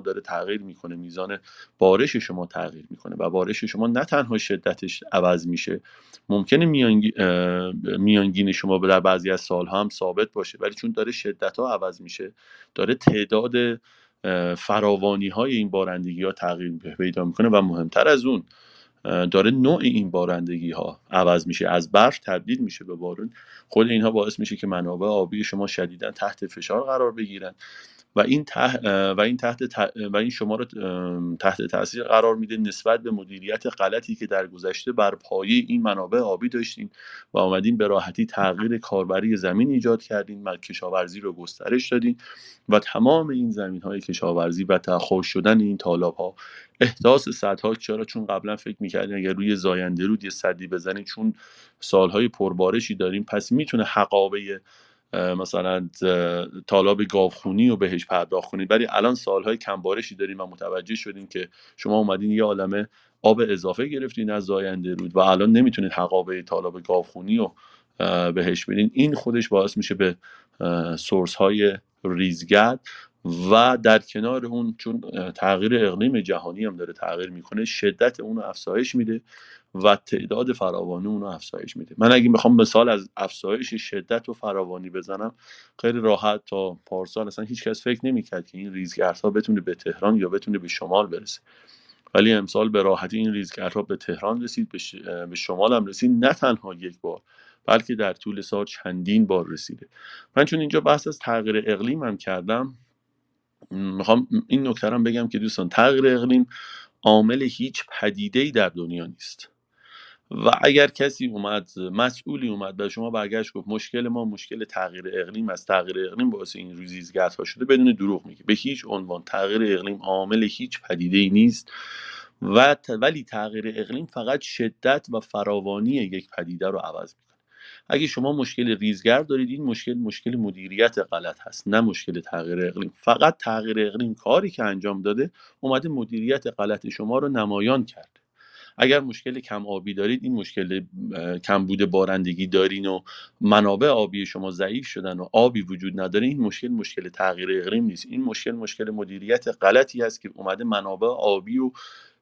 داره تغییر می‌کنه میزان بارش شما تغییر می‌کنه و بارش شما نه تنها شدتش عوض میشه ممکنه میانگین شما در بعضی از سالها هم ثابت باشه ولی چون داره شدت ها عوض میشه داره تعداد فراوانی های این بارندگی ها تغییر پیدا می‌کنه و مهمتر از اون داره نوع این بارندگی ها عوض میشه از برف تبدیل میشه به بارون خود اینها باعث میشه که منابع آبی شما شدیدا تحت فشار قرار بگیرن. و این و این تحت و این شما رو تحت تاثیر قرار میده نسبت به مدیریت غلطی که در گذشته بر پایه این منابع آبی داشتین و آمدین به راحتی تغییر کاربری زمین ایجاد کردین و کشاورزی رو گسترش دادین و تمام این زمین های کشاورزی و تخوش شدن این طالاب ها احداث صدها چرا؟ چون قبلا فکر می‌کردین اگر روی زاینده رود یه صدی بزنید چون سالهای پربارشی داریم پس می‌تونه حقابه مثلا طالاب گاوخونی و بهش پرداخت کنید ولی الان سالهای کمبارشی داریم و متوجه شدیم که شما اومدین یه عالمه آب اضافه گرفتین از زاینده رود و الان نمی‌تونید حقابه طالاب گاوخونی رو بهش بدین. این خودش باعث میشه به سورس های ریزگرد و در کنار اون چون تغییر اقلیم جهانی هم داره تغییر می‌کنه شدت اون افزایش میده و تعداد فراوانی اون افزایش میده. من اگه می‌خوام مثال از افزایش شدت و فراوانی بزنم خیلی راحت تا پارسال اصلا هیچ کس فکر نمی‌کرد که این ریزگردها بتونه به تهران یا بتونه به شمال برسه. ولی امسال به راحتی این ریزگردها به تهران رسید به, شمال هم رسید. نه تنها یک بار بلکه در طول سال چندین بار رسیده. من چون اینجا بحث از تغییر اقلیم هم کردم می‌خوام این نکته بگم که دوستان تغییر اقلیم عامل هیچ پدیده ای در دنیا نیست. و اگر کسی اومد مسئولی اومد به شما برگشت گفت مشکل ما مشکل تغییر اقلیم از تغییر اقلیم باعث این ها شده بدون دروغ میگه. به هیچ عنوان تغییر اقلیم عامل هیچ پدیده ای نیست. و ولی تغییر اقلیم فقط شدت و فراوانی یک پدیده رو عوض می‌کنه. اگه شما مشکل ریزگرد دارید این مشکل مشکل مدیریت غلط هست نه مشکل تغییر اقلیم. فقط تغییر اقلیم کاری که انجام داده اومده مدیریت غلط شما رو نمایان کرده. اگر مشکل کم آبی دارید این مشکل کمبود بارندگی دارین و منابع آبی شما ضعیف شدن و آبی وجود نداره این مشکل مشکل تغییر اقلیم نیست. این مشکل مشکل مدیریت غلطی است که اومده منابع آبی و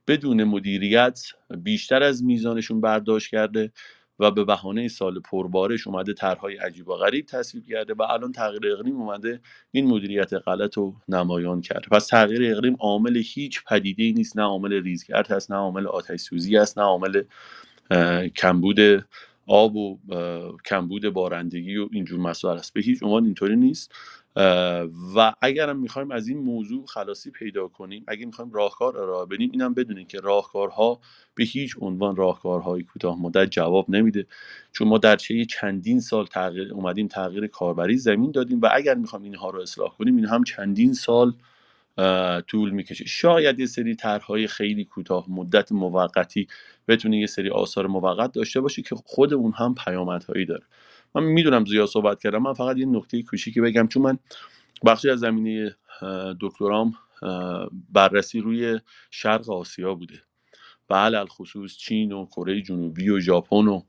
بدون مدیریت بیشتر از میزانشون برداشت کرده. و به بهانه سال پربارش اومده طرحهای عجیب و غریب تصویب کرده و الان تغییر اقلیم اومده این مدیریت غلط رو نمایان کرده. پس تغییر اقلیم عامل هیچ پدیده ای نیست نه عامل ریزگرد هست نه عامل آتش سوزی است نه عامل کمبود آب و کمبود بارندگی و اینجور مسائل است به هیچ عنوان اینطوری نیست. و اگر هم می‌خوایم از این موضوع خلاصی پیدا کنیم اگر می‌خوایم راهکار ارائه بدیم اینم بدونیم که راهکارها به هیچ عنوان راهکارهای کوتاه مدت جواب نمیده. چون ما در چه چندین سال تغییر اومدیم تغییر کاربری زمین دادیم و اگر می‌خوایم اینها رو اصلاح کنیم این هم چندین سال طول می‌کشه. شاید یه سری طرحهای خیلی کوتاه مدت موقتی بتونه یه سری آثار موقت داشته باشه که خود اون هم پیامدهایی داره. من می‌دونم زیاد صحبت کردم. من فقط یه نکته کوچیکی بگم. چون من بخشی از زمینه دکترام بررسی روی شرق آسیا بوده. و خصوص چین و کره جنوبی و ژاپن و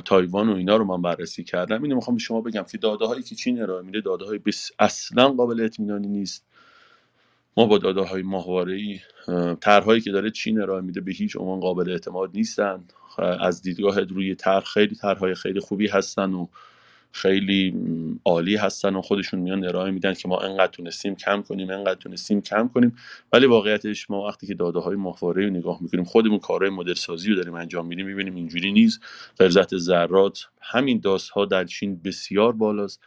تایوان و اینا رو من بررسی کردم. اینو می‌خوام به شما بگم که داده هایی که چین ارائه میده داده های اصلا قابل اطمینانی نیست. ما با داده های ماهواره ای طرحهایی که داره چین ارائه میده به هیچ عنوان قابل اعتماد نیستن. از دیدگاه روی طرح خیلی طرحهای خیلی خوبی هستن و خیلی عالی هستن و خودشون میان ارائه میدن که ما انقدر تونستیم کم کنیم انقدر تونستیم کم کنیم. ولی واقعیتش ما وقتی که داده های ماهواره رو نگاه می‌کنیم خودمون کارهای مدل سازی رو داریم انجام میدیم می‌بینیم اینجوری نیست. غلظت ذرات همین داس ها در چین بسیار بالاست.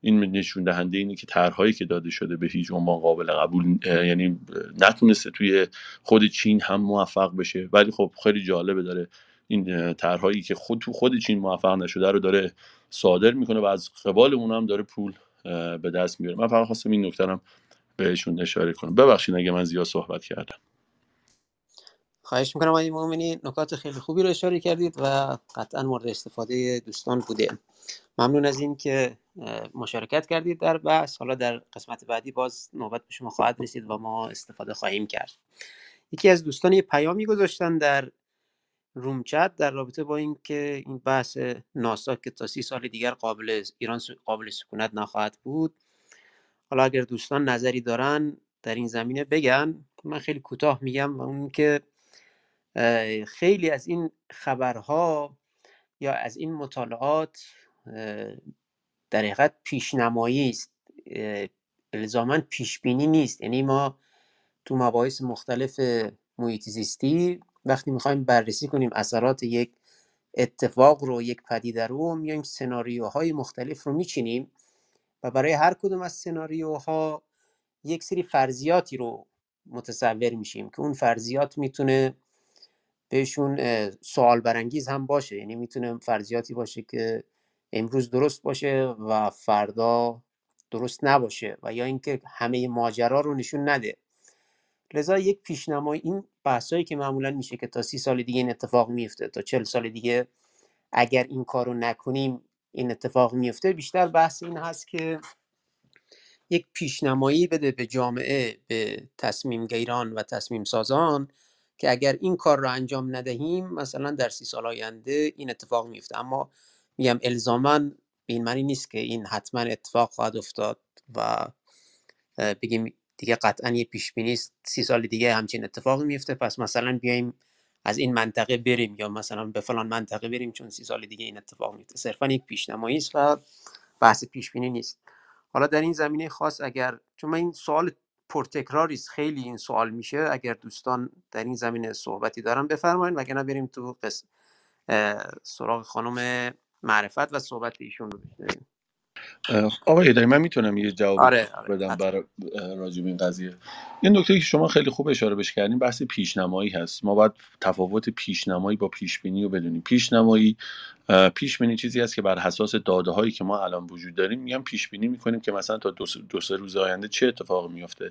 این نشون دهنده اینه که طرحهایی که داده شده به هیچ عنوان قابل قبول یعنی نتونسته توی خود چین هم موفق بشه. ولی خب خیلی جالبه داره این طرحهایی که خود تو خود چین موفق نشده رو داره صادر می‌کنه و از قبال اون هم داره پول به دست میاره. من فقط خواستم این نکته هم بهشون اشاره کنم. ببخشید اگه من زیاد صحبت کردم. خواهش می‌کنم آقای مؤمنی نکات خیلی خوبی رو اشاره کردید و قطعا مورد استفاده دوستان بوده. ممنون از این که مشارکت کردید در بحث. حالا در قسمت بعدی باز نوبت به شما خواهد رسید و ما استفاده خواهیم کرد. یکی از دوستان یه پیامی گذاشتن در رومچت در رابطه با اینکه این بحث ناسا که تا سی سال دیگر قابل ایران قابل سکونت نخواهد بود. حالا اگر دوستان نظری دارن در این زمینه بگن. من خیلی کوتاه میگم و اون که خیلی از این خبرها یا از این مطالعات در حقیقت پیشنمایی است. الزاما پیش بینی نیست. یعنی ما تو مباحث مختلف محیط زیستی وقتی می‌خوایم بررسی کنیم اثرات یک اتفاق رو یک پدیده رو میایم سناریوهای مختلف رو میچینیم و برای هر کدوم از سناریوها یک سری فرضیاتی رو متصور میشیم که اون فرضیات می‌تونه بهشون سوال برانگیز هم باشه. یعنی می‌تونه فرضیاتی باشه که امروز درست باشه و فردا درست نباشه و یا اینکه همه ماجرا رو نشون نده. لذا یک پیشنمای این بحثایی که معمولا میشه که تا سی سال دیگه این اتفاق میفته تا چل سال دیگه اگر این کار رو نکنیم این اتفاق میفته بیشتر بحث این هست که یک پیشنمایی بده به جامعه به تصمیم گیران و تصمیم سازان که اگر این کار رو انجام ندهیم مثلا در سی سال آینده این اتفاق میفته. اما میگم الزاما این معنی نیست که این حتما اتفاق خواهد افتاد و بگیم دیگه قطعا یه پیش بینی سی سال دیگه همچین اتفاقی میفته پس مثلا بیایم از این منطقه بریم یا مثلا به فلان منطقه بریم چون سی سال دیگه این اتفاق میفته صرفا یک پیشنمایی است و بحث پیش بینی نیست. حالا در این زمینه خاص اگر چون من این سوال پرتکراری خیلی این سوال میشه. اگر دوستان در این زمینه صحبتی دارن بفرمایید وگرنه بریم تو قسم سراغ خانم معرفت و صحبت ایشون رو بشنویم. آقای داری من می‌تونم یه جواب آره، آره، بدم برای راجب این قضیه؟ این نکته که شما خیلی خوب اشاره بش کردین بحث پیشنمایی هست. ما باید تفاوت پیشنمایی با پیشبینی رو بدونیم. پیشنمایی پیش بینی چیزی است که بر اساس داده هایی که ما الان وجود داریم میگم پیش بینی می‌کنیم که مثلا تا دو سه روز آینده چه اتفاقی میفته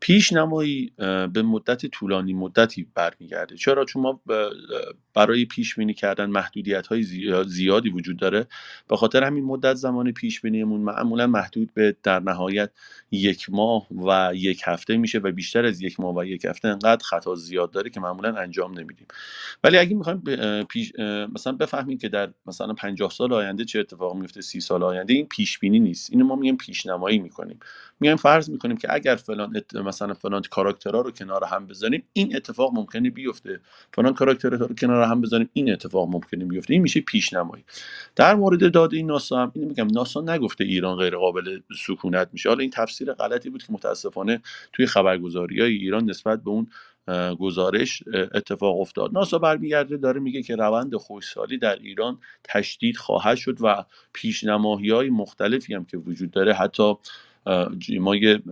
پیشنمایی به مدت طولانی مدتی برمیگرده. چرا؟ چون ما برای پیش بینی کردن محدودیت های زیادی وجود داره. به خاطر همین مدت زمان پیش بینیمون معمولا محدود به در نهایت یک ماه و یک هفته میشه و بیشتر از یک ماه و یک هفته انقدر خطا زیاد داره که معمولا انجام نمیدیم. ولی اگه می‌خوایم مثلا بفهمیم که در مثلا 50 سال آینده چه اتفاق میفته سی سال آینده این پیش بینی نیست. اینو ما میگیم پیشنمایی می‌کنیم. میایم فرض می‌کنیم که اگر فلان مثلا فلان کاراکترها رو کنار هم بزنیم این اتفاق ممکنه بیفته. فلان کاراکترها رو کنار هم بزنیم این اتفاق ممکنه بیفته. این میشه پیشنمایی. در مورد داده ناسا هم اینو میگم. ناسا نگفته ایران غیر قابل سکونت میشه. حالا این تفسیر غلطی بود که متاسفانه توی خبرگزاری های ایران نسبت به اون گزارش اتفاق افتاد. ناسا برمیگرده داره میگه که روند خوشحالی در ایران تشدید خواهد شد و پیشنماهی های مختلفی هم که وجود داره حتی ما یه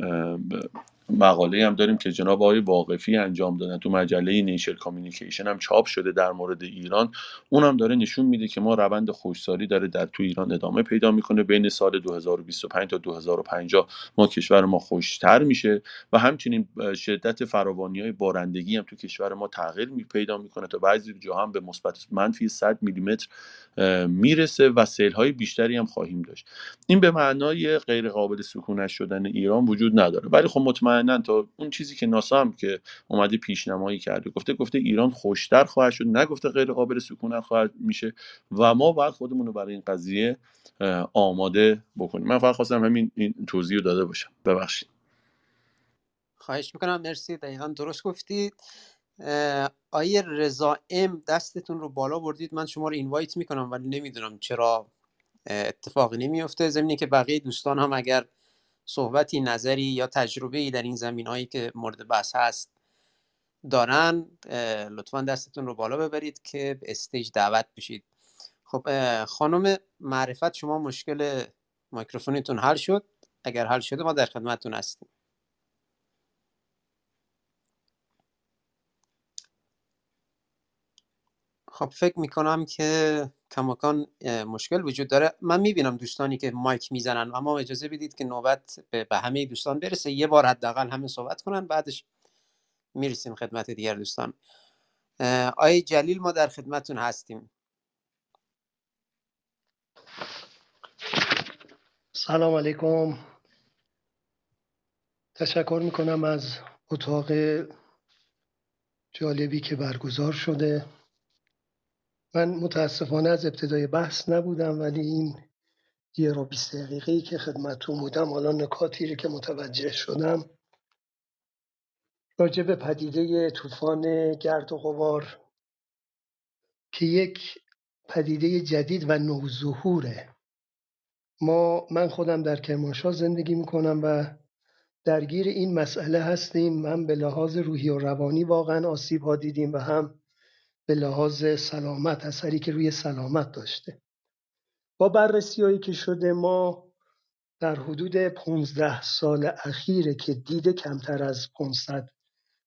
مقاله هم داریم که جناب آقای واقفی انجام دادن تو مجله نیچر کامیونیکیشن هم چاپ شده در مورد ایران. اونم داره نشون میده که ما روند خوشسالی داره در تو ایران ادامه پیدا می‌کنه. بین سال 2025 تا 2050 ما کشور ما خوشتر میشه و همچنین شدت فراوانی های بارندگی هم تو کشور ما تغییر می پیدا می‌کنه تا بعضی جا هم به مثبت منفی 100 میلیمتر می‌رسه و سیل های بیشتری هم خواهیم داشت. این به معنای غیر قابل سکونت شدن ایران وجود نداره. ولی خب مطمئنا تا اون چیزی که ناسا هم که اومده پیشنمایی کرده گفته گفته ایران خوشتر خواهد شد نگفته غیر قابل سکونت خواهد میشه و ما باید خودمون رو برای این قضیه آماده بکنیم. من فقط خواستم همین این توضیح رو داده باشم. ببخشید. خواهش می‌کنم. مرسی. دقیقا درست گفتید. آیه رضا ام دستتون رو بالا بردید. من شما رو اینوایت می‌کنم ولی نمی‌دونم چرا اتفاقی نمیفته زمینی که بقیه دوستان هم اگر صحبتی نظری یا تجربه در این زمین هایی که مورد بحث هست دارن لطفا دستتون رو بالا ببرید که به استیج دعوت بشید. خب خانم معرفت شما مشکل میکروفونتون حل شد. اگر حل شده ما در خدمتتون هستیم. خب فکر می‌کنم که کماکان مشکل وجود داره. من می‌بینم دوستانی که مایک می‌زنن اما اجازه بدید که نوبت به همه دوستان برسه. یه بار حداقل همه صحبت کنن بعدش می‌رسیم خدمت دیگر دوستان. آیه جلیل ما در خدمتون هستیم. سلام علیکم. تشکر می‌کنم از اتاق جالبی که برگزار شده. من متاسفانه از ابتدای بحث نبودم ولی این یه رو بیست دقیقه که خدمتتون بودم حالا نکاتی که متوجه شدم. راجع به پدیده طوفان گرد و غبار که یک پدیده جدید و نوظهوره. ما من خودم در کرمانشاه زندگی می‌کنم و درگیر این مسئله هستیم. من به لحاظ روحی و روانی واقعا آسیب ها دیدیم و هم به لحاظ سلامت اثری که روی سلامت داشته. با بررسی هایی که شده ما در حدود 15 سال اخیره که دیده کمتر از 500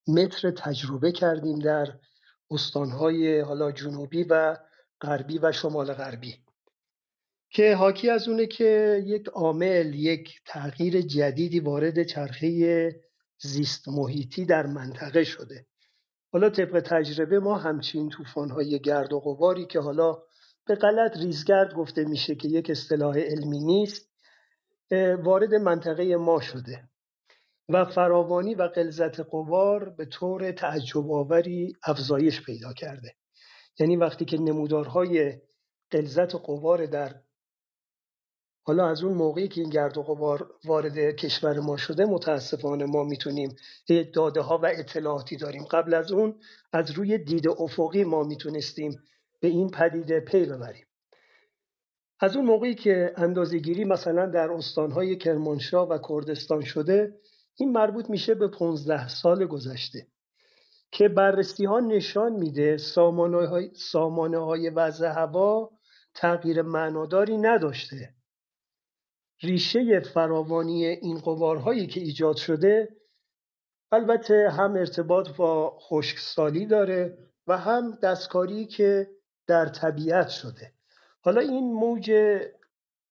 متر تجربه کردیم در استانهای حالا جنوبی و غربی و شمال غربی. که حاکی از اونه که یک عامل یک تغییر جدیدی وارد چرخه زیست محیطی در منطقه شده. حالا طبق تجربه ما همچین طوفان‌های گرد و غباری که حالا به غلط ریزگرد گفته میشه که یک اصطلاح علمی نیست وارد منطقه ما شده و فراوانی و قلزت قوار به طور تعجب آوری افزایش پیدا کرده. یعنی وقتی که نمودارهای قلزت قوار در حالا از اون موقعی که این گرد و غبار وارد کشور ما شده متاسفانه ما می‌تونیم داده ها و اطلاعاتی داریم. قبل از اون از روی دید افقی ما می‌تونستیم به این پدیده پی ببریم. از اون موقعی که اندازهگیری مثلا در استانهای کرمانشاه و کردستان شده این مربوط میشه به 15 سال گذشته که بررسی ها نشان میده سامانه های, سامانه های وضع هوا تغییر معناداری نداشته. ریشه فراوانی این قوارهایی که ایجاد شده البته هم ارتباط با خشکسالی داره و هم دستکاری که در طبیعت شده. حالا این موج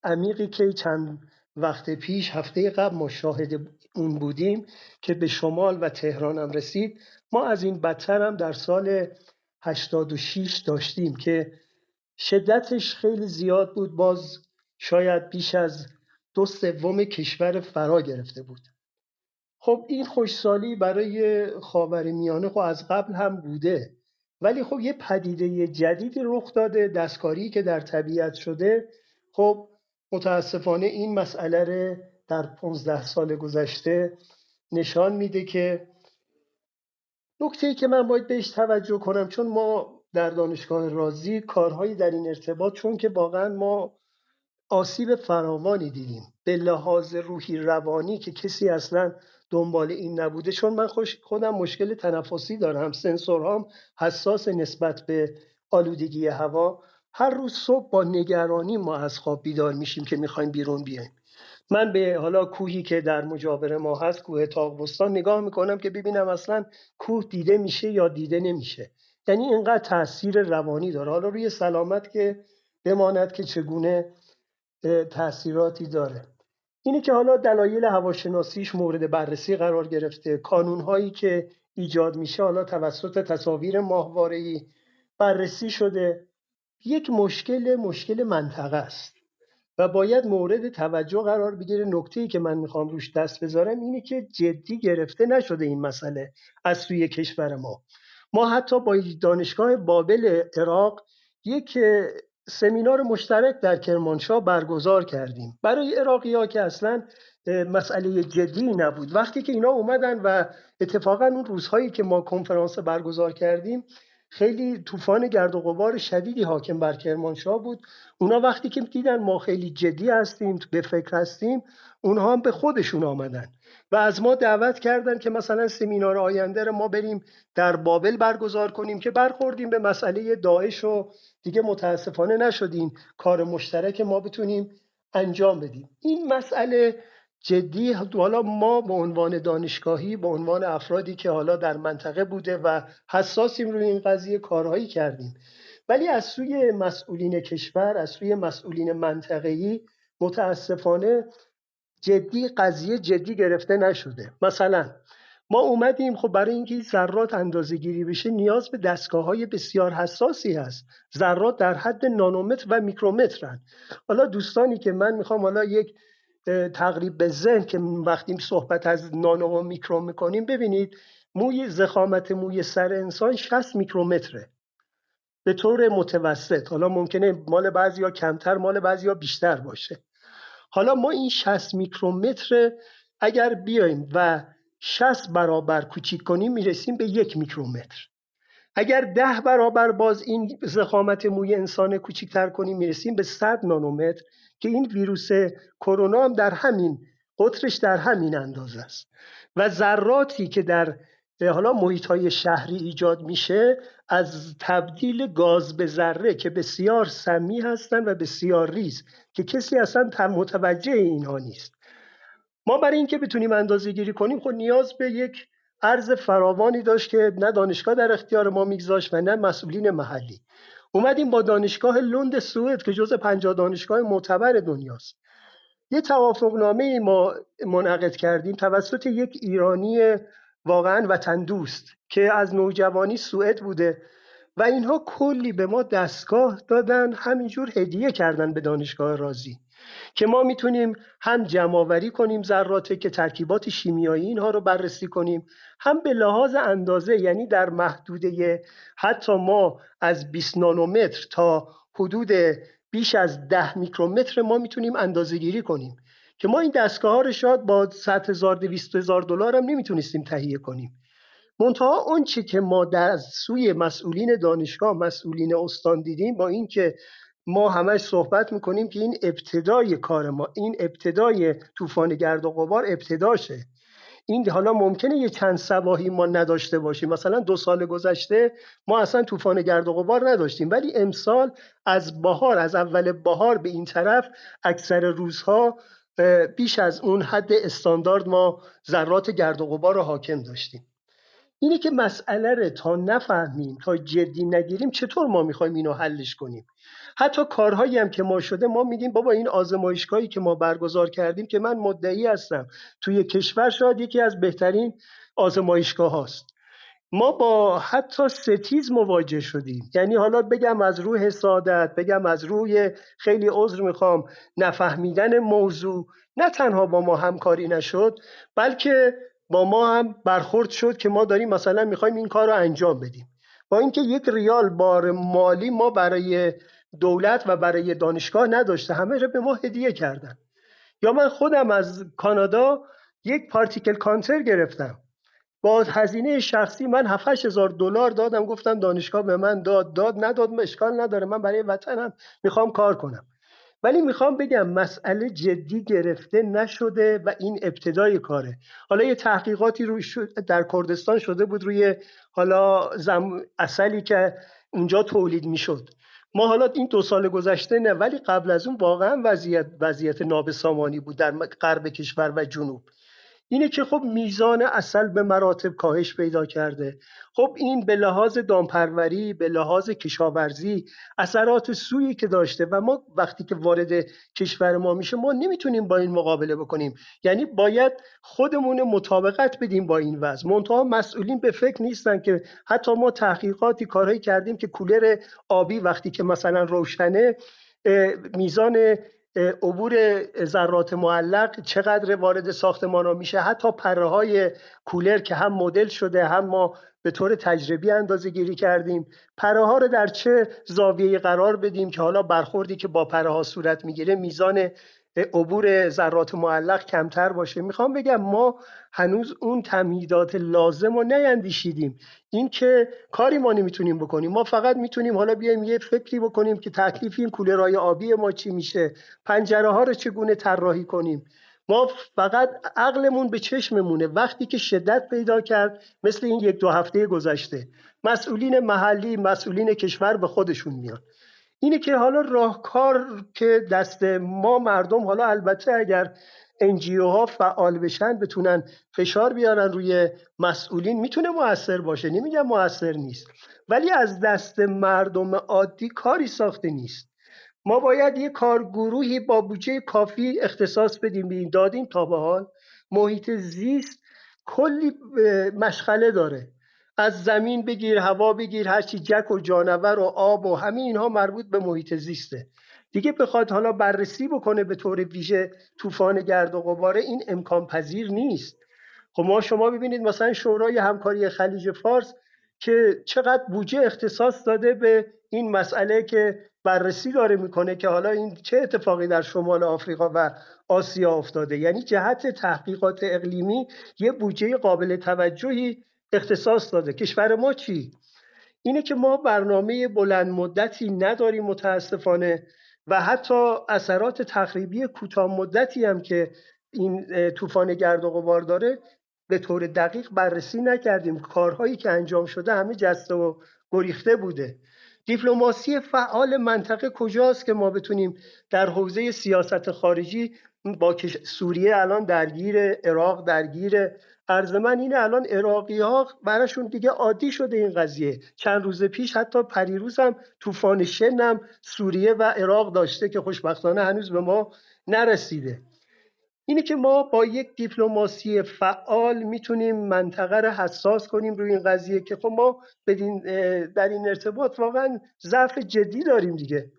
عمیقی که چند وقت پیش هفته قبل ما شاهد اون بودیم که به شمال و تهران هم رسید ما از این بدتر هم در سال 86 داشتیم که شدتش خیلی زیاد بود. باز شاید بیش از دو سوم کشور فرا گرفته بود. خب این خوشسالی برای خاور میانه خب از قبل هم بوده. ولی خب یه پدیده جدیدی رخ داده دستکاری که در طبیعت شده. خب متاسفانه این مسئله رو در 15 سال گذشته نشان میده که نکته که من باید بهش توجه کنم چون ما در دانشگاه رازی کارهایی در این ارتباط چون که واقعا ما آسیب فراوانی دیدیم. به لحاظ روحی روانی که کسی اصلا دنبال این نبوده چون من خوش خودم مشکل تنفسی دارم. سنسورهام حساس نسبت به آلودگی هوا. هر روز صبح با نگرانی ما از خواب بیدار میشیم که می‌خوایم بیرون بیایم. من به حالا کوهی که در مجاور ما هست کوه تاقبستان نگاه می‌کنم که ببینم اصلا کوه دیده میشه یا دیده نمیشه. یعنی اینقدر تاثیر روانی داره. حالا روی سلامت که بماند که چگونه تاثیراتی داره. اینه که حالا دلایل هواشناسیش مورد بررسی قرار گرفته کانونهایی که ایجاد میشه حالا توسط تصاویر ماهواره‌ای بررسی شده یک مشکل مشکل منطقه است. و باید مورد توجه قرار بگیره. نکته ای که من می‌خوام روش دست بذارم اینه که جدی گرفته نشده این مسئله از سوی کشور ما. ما حتی با دانشگاه بابل عراق یک سمینار مشترک در کرمانشاه برگزار کردیم. برای عراقی ها که اصلا مسئله جدی نبود. وقتی که اینا اومدن و اتفاقا اون روزهایی که ما کنفرانس برگزار کردیم خیلی طوفان گرد و غبار شدیدی حاکم بر کرمانشاه بود. اونا وقتی که دیدن ما خیلی جدی هستیم به فکر هستیم اونها هم به خودشون آمدن و از ما دعوت کردن که مثلا سمینار آینده رو ما بریم در بابل برگزار کنیم که برخوردیم به مسئله داعش و دیگه متاسفانه نشدیم کار مشترک ما بتونیم انجام بدیم. این مسئله جدی حالا ما به عنوان دانشگاهی به عنوان افرادی که حالا در منطقه بوده و حساسیم روی این قضیه کارهایی کردیم. ولی از سوی مسئولین کشور از سوی مسئولین منطقه‌ای متاسفانه جدی قضیه جدی گرفته نشده. مثلا ما اومدیم خب برای اینکه ذرات اندازه گیری بشه نیاز به دستگاه های بسیار حساسی هست. ذرات در حد نانومتر و میکرومترن. حالا دوستانی که من می‌خوام حالا یک تقریب به ذهن که وقتی صحبت از نانو و میکرو می‌کنیم ببینید موی زخامت موی سر انسان 60 میکرومتره. به طور متوسط. حالا ممکنه مال بعضی ها کمتر مال بعضی ها بیشتر باشه. حالا ما این 60 میکرومتر اگر بیایم و 60 برابر کوچیک کنیم می‌رسیم به یک میکرومتر. اگر ده برابر باز این زخامت موی انسان کوچکتر کنیم می‌رسیم به 100 نانومتر. که این ویروس کرونا هم در همین قطرش در همین اندازه است. و ذراتی که در حالا محیط های شهری ایجاد میشه از تبدیل گاز به ذره که بسیار سمی هستند و بسیار ریز که کسی اصلا متوجه اینها نیست. ما برای اینکه بتونیم اندازه گیری کنیم خب نیاز به یک عرض فراوانی داشت که نه دانشگاه در اختیار ما میگذاشت و نه مسئولین محلی. اومدیم با دانشگاه لند سوئد که جز پنجاه دانشگاه معتبر دنیاست. یه توافق نامه ما منعقد کردیم توسط یک ایرانی واقعا وطن دوست که از نوجوانی سوئد بوده و اینها کلی به ما دستگاه دادن همینجور هدیه کردن به دانشگاه رازی. که ما می‌تونیم هم جمعآوری کنیم ذراته که ترکیبات شیمیایی اینها رو بررسی کنیم هم به لحاظ اندازه یعنی در محدوده حتی ما از 20 نانومتر تا حدود بیش از 10 میکرومتر ما می‌تونیم اندازه گیری کنیم که ما این دستگاه ها رو شاید با 100 هزار 200 هزار دلار هم نمی‌تونستیم تهیه کنیم. منتها اون چی که ما در سوی مسئولین دانشگاه مسئولین استان دیدیم با اینکه ما همش صحبت می‌کنیم که این ابتدای کار ما این ابتدای طوفان گرد و غبار ابتداشه. این حالا ممکنه یه چند سواهی ما نداشته باشیم. مثلا دو سال گذشته ما اصلا طوفان گرد و غبار نداشتیم. ولی امسال از بهار از اول بهار به این طرف اکثر روزها بیش از اون حد استاندارد ما ذرات گرد و غبار رو حاکم داشتیم. اینه که مسئله رو تا نفهمیم تا جدی نگیریم چطور ما می‌خوایم اینو حلش کنیم؟ حتی کارهایی هم که ما شده ما میگیم بابا این آزمایشگاهی که ما برگزار کردیم که من مدعی هستم. توی کشور شاید یکی از بهترین آزمایشگاه هاست ما با حتی ستیز مواجه شدیم. یعنی حالا بگم از روی حسادت بگم از روی خیلی عذر می‌خوام نفهمیدن موضوع. نه تنها با ما همکاری نشد بلکه با ما هم برخورد شد که ما داریم مثلا می‌خوایم این کار رو انجام بدیم. با اینکه یک ریال بار مالی ما برای دولت و برای دانشگاه نداشته همه رو به ما هدیه کردن. یا من خودم از کانادا یک پارتیکل کانتر گرفتم. با هزینه شخصی من 7 هزار دلار دادم گفتم دانشگاه به من داد داد نداد اشکال نداره من برای وطنم می‌خوام کار کنم. ولی می‌خوام بگم مسئله جدی گرفته نشده و این ابتدای کاره. حالا یه تحقیقاتی روی در کردستان شده بود روی حالا زم... اصلی که اونجا تولید می‌شد. ما حالا این دو سال گذشته نه ولی قبل از اون واقعا وضعیت وضعیت نابسامانی بود در غرب کشور و جنوب. اینه که خب میزان اصل به مراتب کاهش پیدا کرده. خب این به لحاظ دامپروری به لحاظ کشاورزی اثرات سویی که داشته و ما وقتی که وارد کشور ما میشه ما نمی‌تونیم با این مقابله بکنیم. یعنی باید خودمون مطابقت بدیم با این وضع. منتها مسئولین به فکر نیستن که حتی ما تحقیقاتی کارهایی کردیم که کولر آبی وقتی که مثلا روشنه میزان عبور ذرات معلق چقدر وارد ساختمان ها میشه؟ حتی پره های کولر که هم مدل شده هم ما به طور تجربی اندازه گیری کردیم. پره ها رو در چه زاویه قرار بدیم که حالا برخوردی که با پره ها صورت می‌گیره میزان عبور ذرات معلق کمتر باشه. می‌خوام بگم ما هنوز اون تمهیدات لازم رو نیندیشیدیم. این که کاری ما نمی‌تونیم بکنیم. ما فقط می‌تونیم حالا بیایم یه فکری بکنیم که تکلیف این کولرهای آبی ما چی میشه. پنجره ها رو چگونه طراحی کنیم. ما فقط عقلمون به چشممونه. وقتی که شدت پیدا کرد مثل این یک دو هفته گذشته مسئولین محلی مسئولین کشور به خودشون میان. اینه که حالا راهکار که دست ما مردم حالا البته اگر انجیو ها فعال بشن بتونن فشار بیارن روی مسئولین می‌تونه موثر باشه. نمیگم موثر نیست. ولی از دست مردم عادی کاری ساخته نیست. ما باید یه کارگروهی با بودجه کافی اختصاص بدیم به دادیم تا به حال. محیط زیست کلی مشغله داره. از زمین بگیر هوا بگیر هرچی جک و جانور و آب و همه اینها مربوط به محیط زیسته. دیگه بخواد حالا بررسی بکنه به طور ویژه طوفان گرد و غباره این امکان پذیر نیست. خب ما شما ببینید مثلا شورای همکاری خلیج فارس که چقدر بودجه اختصاص داده به این مسئله که بررسی داره می‌کنه که حالا این چه اتفاقی در شمال آفریقا و آسیا افتاده. یعنی جهت تحقیقات اقلیمی یه بودجه قابل توجهی اختصاص داده. کشور ما چی؟ اینه که ما برنامه بلند مدتی نداریم متاسفانه و حتی اثرات تخریبی کوتاه مدتی هم که این طوفان گرد و غبار داره به طور دقیق بررسی نکردیم. کارهایی که انجام شده همه جسته و گریخته بوده. دیپلماسی فعال منطقه کجاست که ما بتونیم در حوزه سیاست خارجی با سوریه الان درگیر عراق درگیر عرض من اینه الان عراقی ها براشون دیگه عادی شده این قضیه. چند روز پیش حتی پریروز هم طوفان شنم سوریه و عراق داشته که خوشبختانه هنوز به ما نرسیده. اینه که ما با یک دیپلماسی فعال می‌تونیم منطقه رو حساس کنیم روی این قضیه که خب ما در این ارتباط واقعا ضعف جدی داریم دیگه.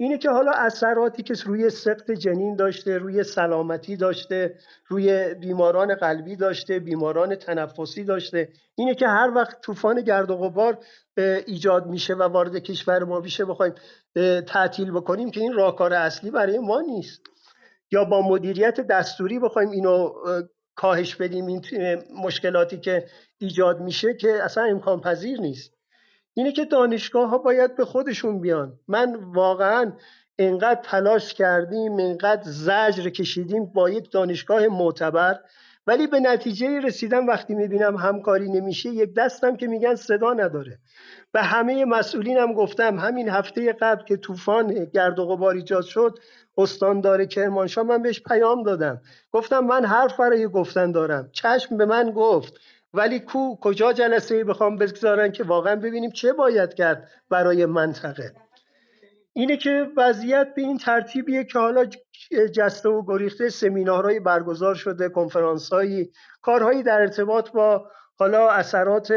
اینه که حالا اثراتی که روی سقط جنین داشته روی سلامتی داشته روی بیماران قلبی داشته بیماران تنفسی داشته. اینه که هر وقت طوفان گرد و غبار ایجاد میشه و وارد کشور ما میشه بخوایم تعطیل بکنیم که این راهکار اصلی برای ما نیست. یا با مدیریت دستوری بخوایم اینو کاهش بدیم این مشکلاتی که ایجاد میشه که اصلا امکان پذیر نیست. اینه که دانشگاه ها باید به خودشون بیان. من واقعا انقدر تلاش کردیم انقدر زجر کشیدیم با یک دانشگاه معتبر ولی به نتیجه رسیدم وقتی می‌بینم همکاری نمیشه یک دستم که میگن صدا نداره. و همه مسئولینم گفتم همین هفته قبل که طوفان گرد و غبار ایجاد شد استاندار کرمانشاه من بهش پیام دادم. گفتم من حرف برای گفتن دارم. چشم به من گفت. ولی کو کجا جلسه ای بخوام بگذارن که واقعا ببینیم چه باید کرد برای منطقه. اینه که وضعیت به این ترتیبیه که حالا جسته و گریخته سمینارهایی برگزار شده کنفرانسهایی کارهایی در ارتباط با حالا اثرات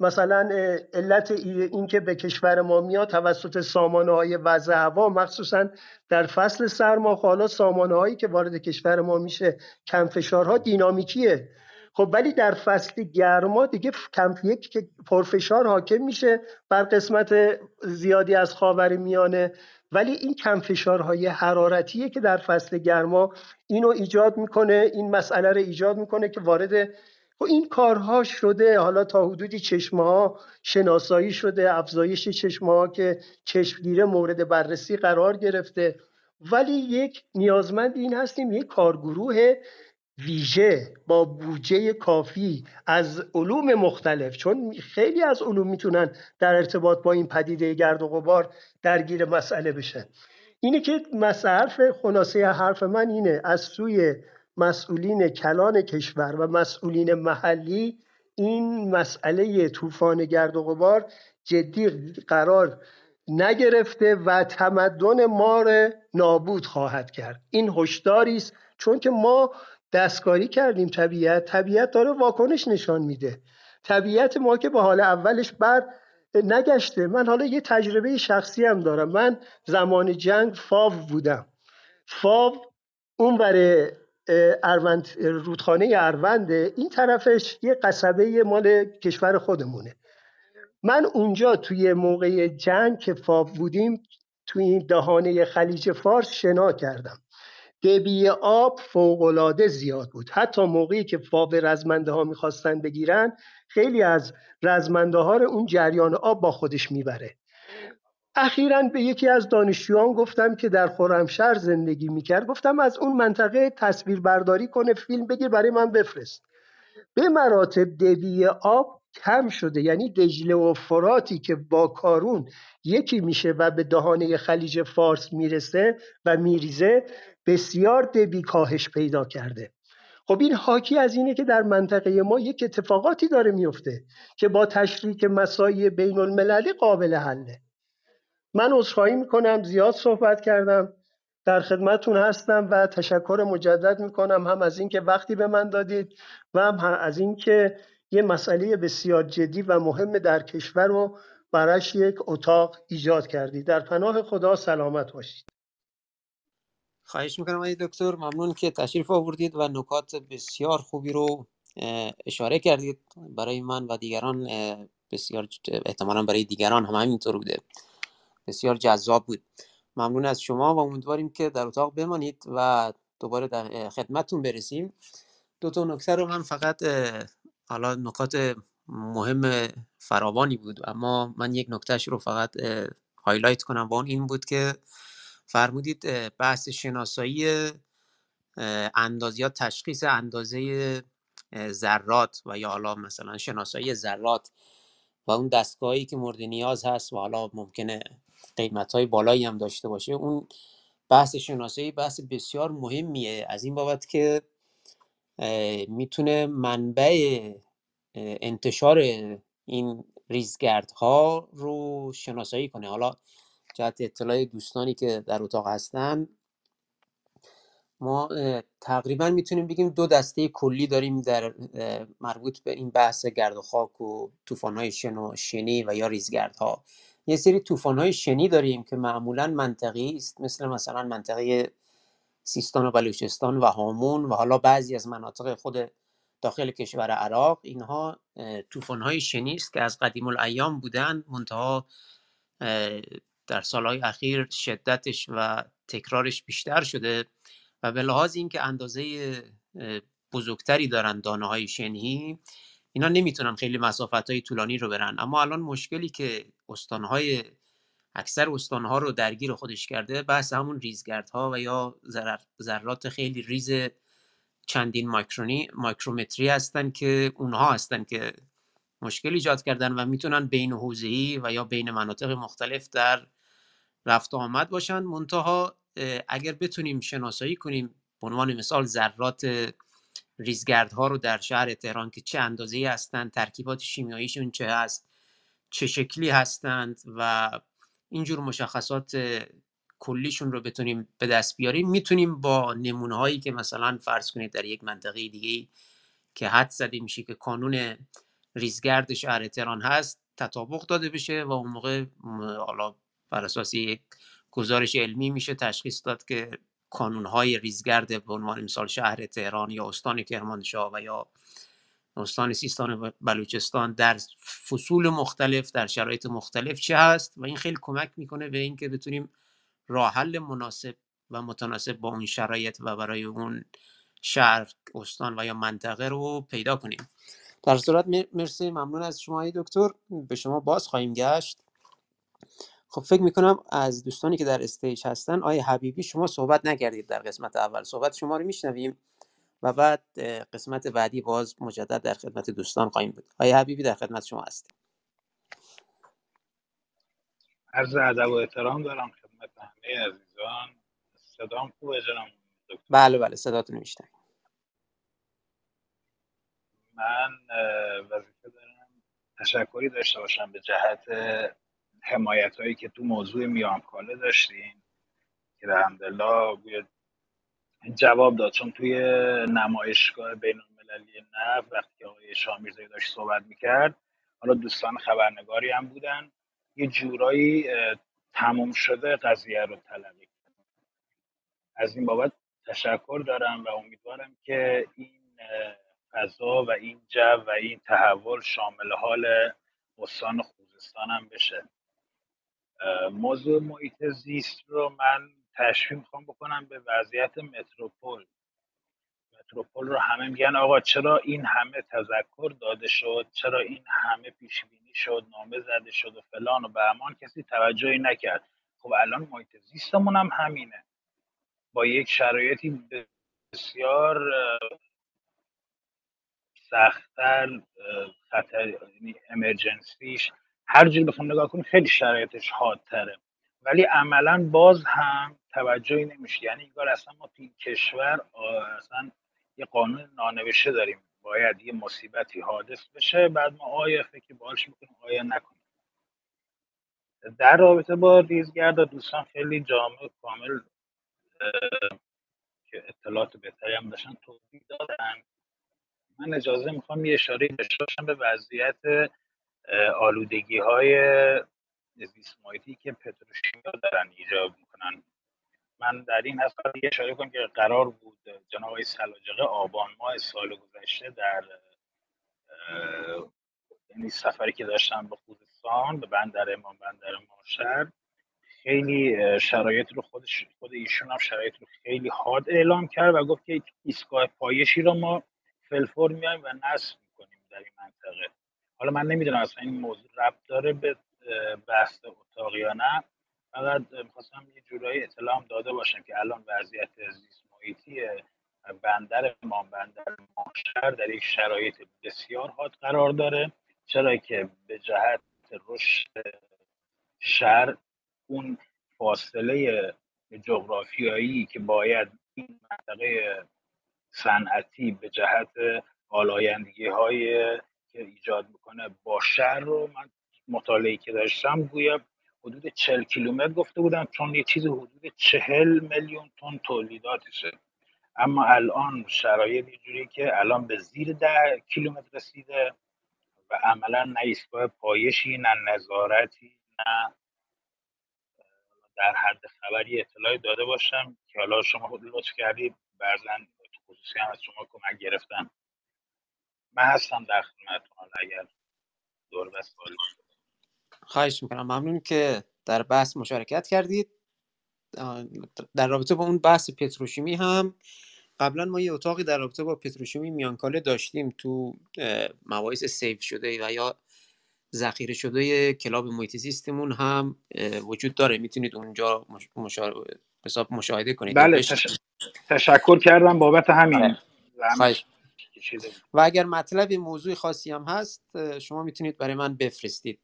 مثلا علت اینکه به کشور ما میاد توسط سامانه های وضع هوا مخصوصا در فصل سرما حالا سامانه هایی که وارد کشور ما میشه کم فشارها دینامیکیه. خب ولی در فصل گرما دیگه کم یک که پرفشار حاکم میشه بر قسمت زیادی از خاور میانه. ولی این کم فشارهای حرارتیه که در فصل گرما اینو ایجاد می‌کنه این مسئله رو ایجاد می‌کنه که وارد خب این کارها شده. حالا تا حدودی چشمه ها شناسایی شده افزایش چشمه ها که چشمگیره مورد بررسی قرار گرفته. ولی یک نیازمند این هستیم یک کارگروه ویژه با بودجه کافی از علوم مختلف چون خیلی از علوم می‌تونن در ارتباط با این پدیده گرد و غبار درگیر مسئله بشن. اینه که حرف خلاصه حرف من اینه از سوی مسئولین کلان کشور و مسئولین محلی این مسئله طوفان گرد و غبار جدی قرار نگرفته و تمدن ما نابود خواهد کرد. این هشداری است چون که ما دستکاری کردیم طبیعت. طبیعت داره واکنش نشان میده. طبیعت ما که به حال اولش بر نگشته. من حالا یه تجربه شخصی هم دارم. من زمان جنگ فاو بودم. فاو اون برای اروند رودخانه ارونده این طرفش یه قصبه مال کشور خودمونه. من اونجا توی موقع جنگ که فاو بودیم توی این دهانه خلیج فارس شنا کردم. دبی آب فوقالعاده زیاد بود. حتی موقعی که فاو رزمنده ها می‌خواستن بگیرن خیلی از رزمنده ها رو اون جریان آب با خودش می‌بره. اخیرا به یکی از دانشجویان گفتم که در خرمشهر زندگی می‌کرد. گفتم از اون منطقه تصویر برداری کنه فیلم بگیر برای من بفرست. به مراتب دبی آب کم شده. یعنی دجله و فراتی که با کارون یکی میشه و به دهانه خلیج فارس می‌رسه و میریزه بسیار دبی کاهش پیدا کرده. خب این حاکی از اینه که در منطقه ما یک اتفاقاتی داره میفته که با تشریک مسایی بین المللی قابل حله. من عذرخواهی می‌کنم زیاد صحبت کردم در خدمتون هستم و تشکر مجدد می‌کنم هم از اینکه وقتی به من دادید و هم از اینکه یه مسئله بسیار جدی و مهم در کشور رو براش یک اتاق ایجاد کردید در پناه خدا سلامت باشید. خواهش می‌کنم آقای دکتر ممنون که تشریف آوردید و نکات بسیار خوبی رو اشاره کردید برای من و دیگران بسیار احتمالا برای دیگران هم همینطور بوده. بسیار جذاب بود. ممنون از شما و امیدواریم که در اتاق بمانید و دوباره در خدمتتون برسیم. دو تا نکته رو من فقط حالا نکات مهم فراوانی بود اما من یک نکتهش رو فقط هایلایت کنم. و اون این بود که فرمودید بحث شناسایی اندازه یا تشخیص اندازه ذرات و یا حالا مثلا شناسایی ذرات و اون دستگاهی که مورد نیاز هست و حالا ممکنه قیمت های بالایی هم داشته باشه. اون بحث شناسایی بحث بسیار مهمیه. از این بابت که می‌تونه منبع انتشار این ریزگردها رو شناسایی کنه. حالا جهت اطلاع دوستانی که در اتاق هستن ما تقریبا می‌تونیم بگیم دو دسته کلی داریم در مربوط به این بحث گرد و خاک و های شن و شنی و یا ریزگردها. یه سری های شنی داریم که معمولا منطقی است. مثل مثلا منطقه سیستان و بلوچستان و هامون و حالا بعضی از مناطق خود داخل کشور عراق اینها های شنی است که از قدیم الایام بودن منتها در سالهای اخیر شدتش و تکرارش بیشتر شده و به لحاظ اینکه اندازه بزرگتری دارن دانه های شنی اینا نمی‌تونن خیلی مسافت های طولانی رو برن. اما الان مشکلی که استانهای اکثر استانها رو درگیر خودش کرده بحث همون ریزگردها و یا ذرات خیلی ریز چندین مایکرونی مایکرومتری هستن که اونها هستن که مشکل ایجاد کردن و می‌تونن بین حوزه‌ای و یا بین مناطق مختلف در رفت و آمد باشن. منتها اگر بتونیم شناسایی کنیم به عنوان مثال ذرات ریزگردها رو در شهر تهران که چه اندازه‌ای هستند ترکیبات شیمیاییشون چه هست چه شکلی هستند و اینجور مشخصات کلیشون رو بتونیم به دست بیاریم. می‌تونیم با نمونه هایی که مثلا فرض کنید در یک منطقه دیگه که حد زده میشه که کانون ریزگرد شهر تهران هست تطابق داده بشه و اون موقع حالا بر اساس یک گزارش علمی میشه تشخیص داد که کانونهای ریزگرد به عنوان مثال شهر تهران یا استان کرمانشاه و یا استان سیستان و بلوچستان در فصول مختلف در شرایط مختلف چه هست و این خیلی کمک می‌کنه به اینکه بتونیم راه حل مناسب و متناسب با اون شرایط و برای اون شهر استان و یا منطقه رو پیدا کنیم. در صورت مرسی. ممنون از شما دکتر. به شما باز خواهیم گشت. خب فکر می‌کنم از دوستانی که در استیج هستن آیه حبیبی شما صحبت نکردید در قسمت اول. صحبت شما رو میشنویم. و بعد قسمت بعدی باز مجدد در خدمت دوستان خواهیم بود. آیه حبیبی در خدمت شما هست عرض ادب و احترام دارم خدمت همه عزیزان. صدام خوبه جناب بله بله صداتون میشنویم من وظیفه دارم تشکری داشته باشم به جهت حمایت هایی که تو موضوع میامکاله داشتیم که الحمدلله جواب داد. چون توی نمایشگاه بین المللی نفت وقتی آقای شامیرزایی داشت صحبت می‌کرد حالا دوستان خبرنگاری هم بودن. یه جورایی تموم شده قضیه رو تلقی از این بابت تشکر دارم و امیدوارم که این فضا و این جو و این تحول شامل حال استان خوزستان هم بشه. موضوع محیط زیست رو من تشبیه می‌خوام بکنم به وضعیت متروپول. متروپول رو همه میگن آقا چرا این همه تذکر داده شد؟ چرا این همه پیش بینی شد؟ نامه زده شد و فلان و بهمان؟ کسی توجهی نکرد. خب الان محیط زیستمون هم همینه. با یک شرایطی بسیار سختتر خطر یعنی امرجنسیش هر جور بخوام نگاه کنیم خیلی شرایطش حادتره. ولی عملا باز هم توجهی نمیشه یعنی انگار اصلا ما تو این کشور اصلا یه قانون نانوشته داریم. باید یه مصیبتی حادث بشه بعد ما آیا فکر باش می‌کنیم آیا نکنیم. در رابطه با ریزگرد دوستان خیلی جامع کامل که اطلاعات بهتری هم داشتن توضیح دادن. من اجازه می‌خوام یه اشاره داشته باشم به وضعیت آلودگی های زیست که پتروشیمیا دارن ایجاد می‌کنن. من در این هست یه اشاره کنم که قرار بود جناب آقای سلاجقه آبان ماه سال گذشته در یعنی سفری که داشتم به خوزستان به بندر امام بندر ماشر خیلی شرایط رو خودش خود ایشون هم شرایط رو خیلی حاد اعلام کرد و گفت که ایستگاه پایشی رو ما فلفور میایم و نصب می‌کنیم در این منطقه. حالا من نمی‌دونم اصلا این موضوع ربط داره به بحث اتاق یا نه. فقط می‌خواستم یه جورایی اطلاع داده باشم که الان وضعیت زیست محیطی بندر ما بندر ماشر در یک شرایط بسیار حاد قرار داره چرا که به جهت رشد شهر اون فاصله جغرافیایی که باید این منطقه صنعتی به جهت آلایندگی های که ایجاد می‌کنه با شهر رو من مطالعه که داشتم گویا حدود 40 کیلومتر گفته بودم چون یه چیز حدود 40 میلیون تن تولیداتشه. اما الان شرایط یه که الان به زیر 10 کیلومتر رسیده و عملا نه ایستگاه پایشی نه نظارتی نه در حد خبری اطلاعی داده باشم که حالا شما خود لطف کردی برزن خصوصی هم از شما کمک گرفتم. من هستم در خدمتتون. اگر دور بس خواهش می‌کنم. ممنون که در بحث مشارکت کردید. در رابطه با اون بحث پتروشیمی هم قبلا ما یه اتاقی در رابطه با پتروشیمی میانکاله داشتیم تو مباحث سیف شده و یا ذخیره شده کلاب محیط زیستمون هم وجود داره. می‌تونید اونجا مشا... حساب مشاهده کنید. بله تشکر کردم. بابت همین آره. و اگر مطلب موضوع خاصی هم هست شما می‌تونید برای من بفرستید.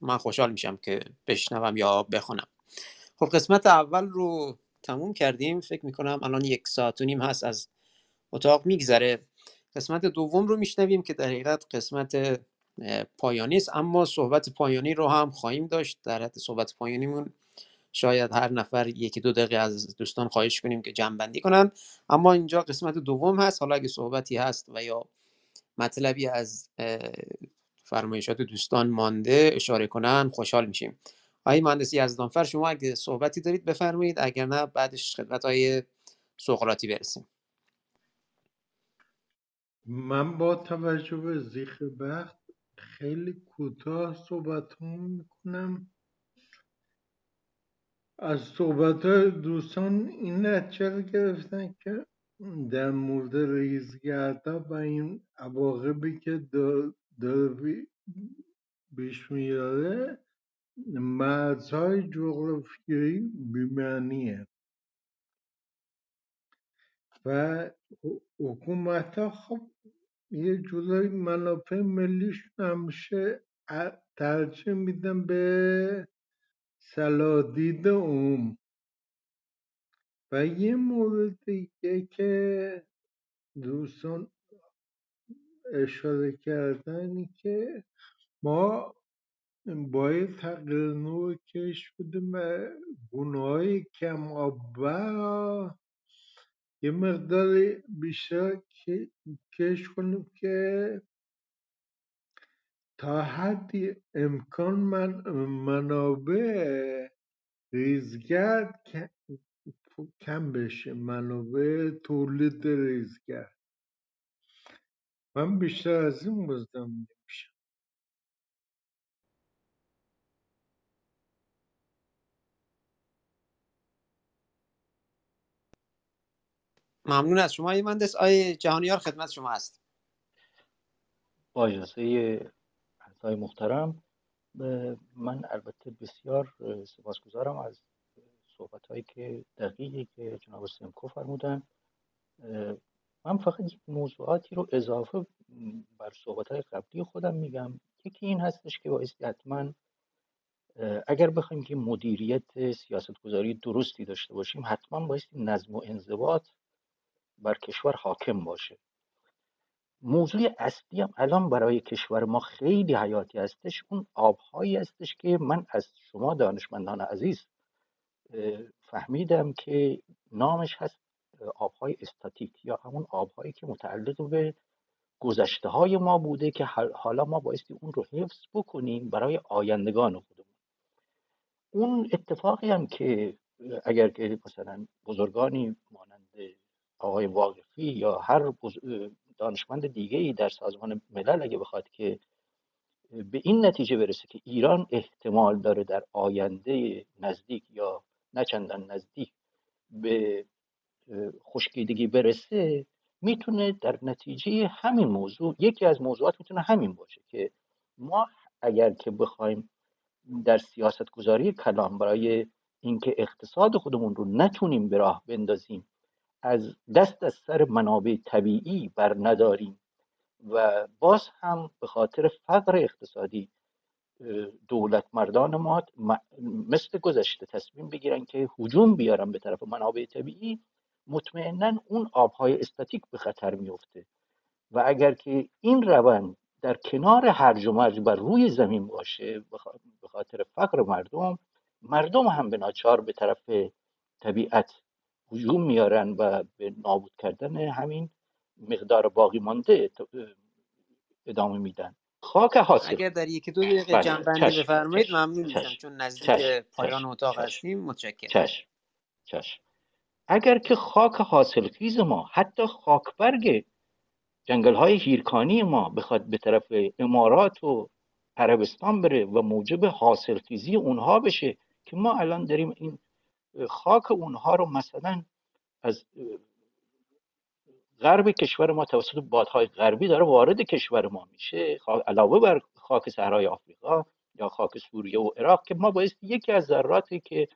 من خوشحال میشم که بشنوم یا بخونم. خب قسمت اول رو تموم کردیم. فکر می‌کنم الان یک ساعت و نیم هست از اتاق میگذره. قسمت دوم رو میشنویم که در حقیقت قسمت پایانی است. اما صحبت پایانی رو هم خواهیم داشت. در حد صحبت پایانیمون شاید هر نفر یکی دو دقیقه از دوستان خواهش کنیم که جمع بندی کنن. اما اینجا قسمت دوم هست. حالا اگه صحبتی هست و یا مطلبی از فرمایشات دوستان مانده اشاره کنن خوشحال میشیم. آقای مهندسی یزدانفر شما اگه صحبتی دارید بفرمایید اگر نه بعدش خدمت های سقراطی برسیم. من با توجه به زیخ بخت خیلی کوتاه صحبت می‌کنم. از صحبت دوستان این نتیجه گرفتن که در مورد ریزگردا و این عواقبی که داره بیش میاره مرزهای جغرافیایی بیمعنیه. و حکومت ها خب یه جورایی منافع ملیشون همیشه ترجیح میدن به سلادید اوم و یه مورد دیگه که دوستان اشاره کردن که ما باید تغییر نوع کش بدیم و گونه های کم آب یه مقدار بیشتر کش کنیم که تا حدی امکان من منابع ریزگرد کم بشه منابع تولید ریزگرد. من بیشتر از این بازدم نمیشم ممنون از شما مهندس آی جهانیار خدمت شما هست. با اجازه اعضای محترم. من البته بسیار سپاسگزارم از صحبت هایی که دقیقی که جناب سمکو فرمودن. من فقط یک موضوعاتی رو اضافه بر صحبت های قبلی خودم میگم. یکی این هستش که بایستی حتما اگر بخوایم که مدیریت سیاست گذاری درستی داشته باشیم حتما بایستی نظم و انضباط بر کشور حاکم باشه. موضوع اصلی هم الان برای کشور ما خیلی حیاتی هستش. اون آبهایی هستش که من از شما دانشمندان عزیز فهمیدم که نامش هست آبهای استاتیک یا همون آبهایی که متعلق به گذشته های ما بوده که حالا ما بایستی اون رو حفظ بکنیم برای آیندگان خودمون. اون اتفاقی هم که اگر که مثلا بزرگانی مانند آقای واقفی یا هر دانشمند دیگه ای در سازمان ملل اگه بخواد که به این نتیجه برسه که ایران احتمال داره در آینده نزدیک یا نه نزدیک به خشکیدگی برسه می‌تونه در نتیجه همین موضوع یکی از موضوعات می‌تونه همین باشه که ما اگر که بخوایم در سیاست گذاری کلام برای اینکه اقتصاد خودمون رو نتونیم به راه بندازیم از دست از سر منابع طبیعی بر نداریم و باز هم به خاطر فقر اقتصادی دولت مردان ما مثل گذشته تصمیم بگیرن که هجوم بیارن به طرف منابع طبیعی مطمئنا اون آبهای استاتیک به خطر میفته و اگر که این روند در کنار هرج و مرج بر روی زمین باشه به خاطر فقر مردم مردم هم به ناچار به طرف طبیعت هجوم میارن و به نابود کردن همین مقدار باقی مانده ادامه میدن خاک حاصل اگر در یکی دو دقیقه بله. جنبندی بفرمایید. ممنون میشم. چون نزدیک. پایان. اتاق. هستیم متشکرم چشم چشم اگر که خاک حاصلخیز ما حتی خاکبرگ جنگل های هیرکانی ما بخواد به طرف امارات و عربستان بره و موجب حاصلخیزی اونها بشه که ما الان داریم این خاک اونها رو مثلا از غرب کشور ما توسط بادهای غربی داره وارد کشور ما میشه علاوه بر خاک صحرای آفریقا یا خاک سوریه و عراق که ما باید یکی از ذراتی که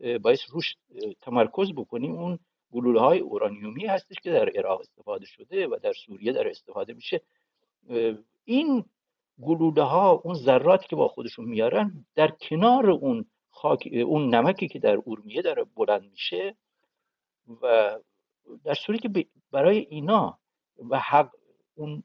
باید روش تمرکز بکنیم. اون گلوله های اورانیومی هستش که در عراق استفاده شده و در سوریه در استفاده میشه. این گلوله ها اون ذراتی که با خودشون میارن در کنار اون خاک اون نمکی که در اورمیه داره بلند میشه و در صورتی که برای اینا و حق اون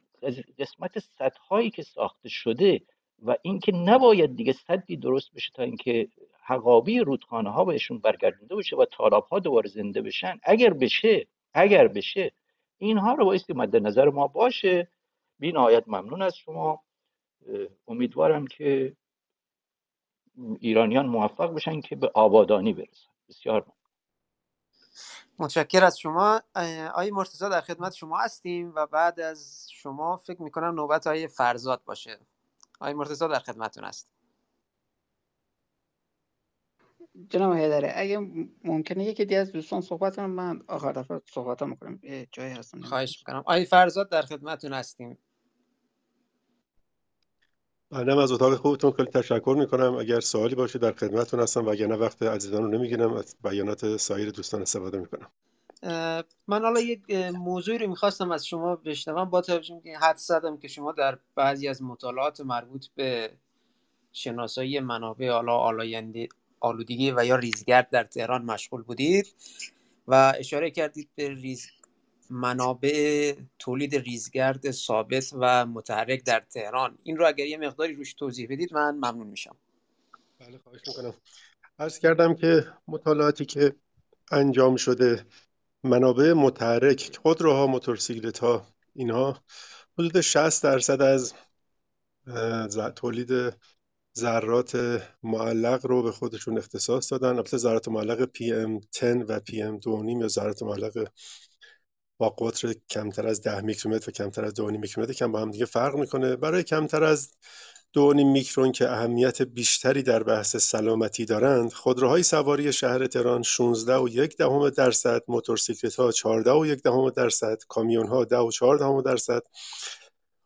قسمت سدهایی که ساخته شده و اینکه نباید دیگه صدی درست بشه تا اینکه حقابی رودخانه ها بهشون برگردونده بشه و تالاب ها دوباره زنده بشن اگر بشه اگر بشه اینها رو بایستی مد نظر ما باشه. بی نهایت ممنون از شما. امیدوارم که ایرانیان موفق بشن که به آبادانی برسن. بسیار ممنون. متشکر از شما. آقای مرتضی در خدمت شما هستیم و بعد از شما فکر می‌کنم نوبت آقای فرزاد باشه. آقای مرتضی در خدمتتون هست جناب هیدره اگه ممکنه یکی دیگه از دوستان صحبت کنم من آخر دفعه صحبت می‌کنم جایی هستم خواهش می‌کنم. آقای فرزاد در خدمتتون هستیم. منم از اتاق خوبتون خیلی تشکر می‌کنم. اگر سوالی باشه در خدمتتون هستم وگرنه وقت عزیزان رو نمی‌گیرم از بیانات سایر دوستان استفاده می‌کنم. من حالا یک موضوعی رو می‌خواستم از شما بشنوم. با توجه که حد زدم که شما در بعضی از مطالعات مربوط به شناسایی منابع حالا آلاینده آلودگی و یا ریزگرد در تهران مشغول بودید و اشاره کردید به ریز منابع تولید ریزگرد ثابت و متحرک در تهران. این رو اگر یه مقداری روش توضیح بدید من ممنون میشم. بله خواهش می‌کنم. عرض کردم که مطالعاتی که انجام شده منابع متحرک خودروها موتورسیکلت ها اینها حدود 60 درصد از تولید ذرات معلق رو به خودشون اختصاص دادن. البته ذرات معلق PM10 و PM2 یا ذرات معلق با قطر کمتر از 10 میکرومتر و کمتر از 2.5 میکرومتر کم با هم دیگه فرق می‌کنه. برای کمتر از 2.5 میکرون که اهمیت بیشتری در بحث سلامتی دارند خودروهای سواری شهر تهران 16 و یک دهم درصد موتورسیکلت ها 14 و یک دهم درصد کامیون ها 10 و 4 دهم درصد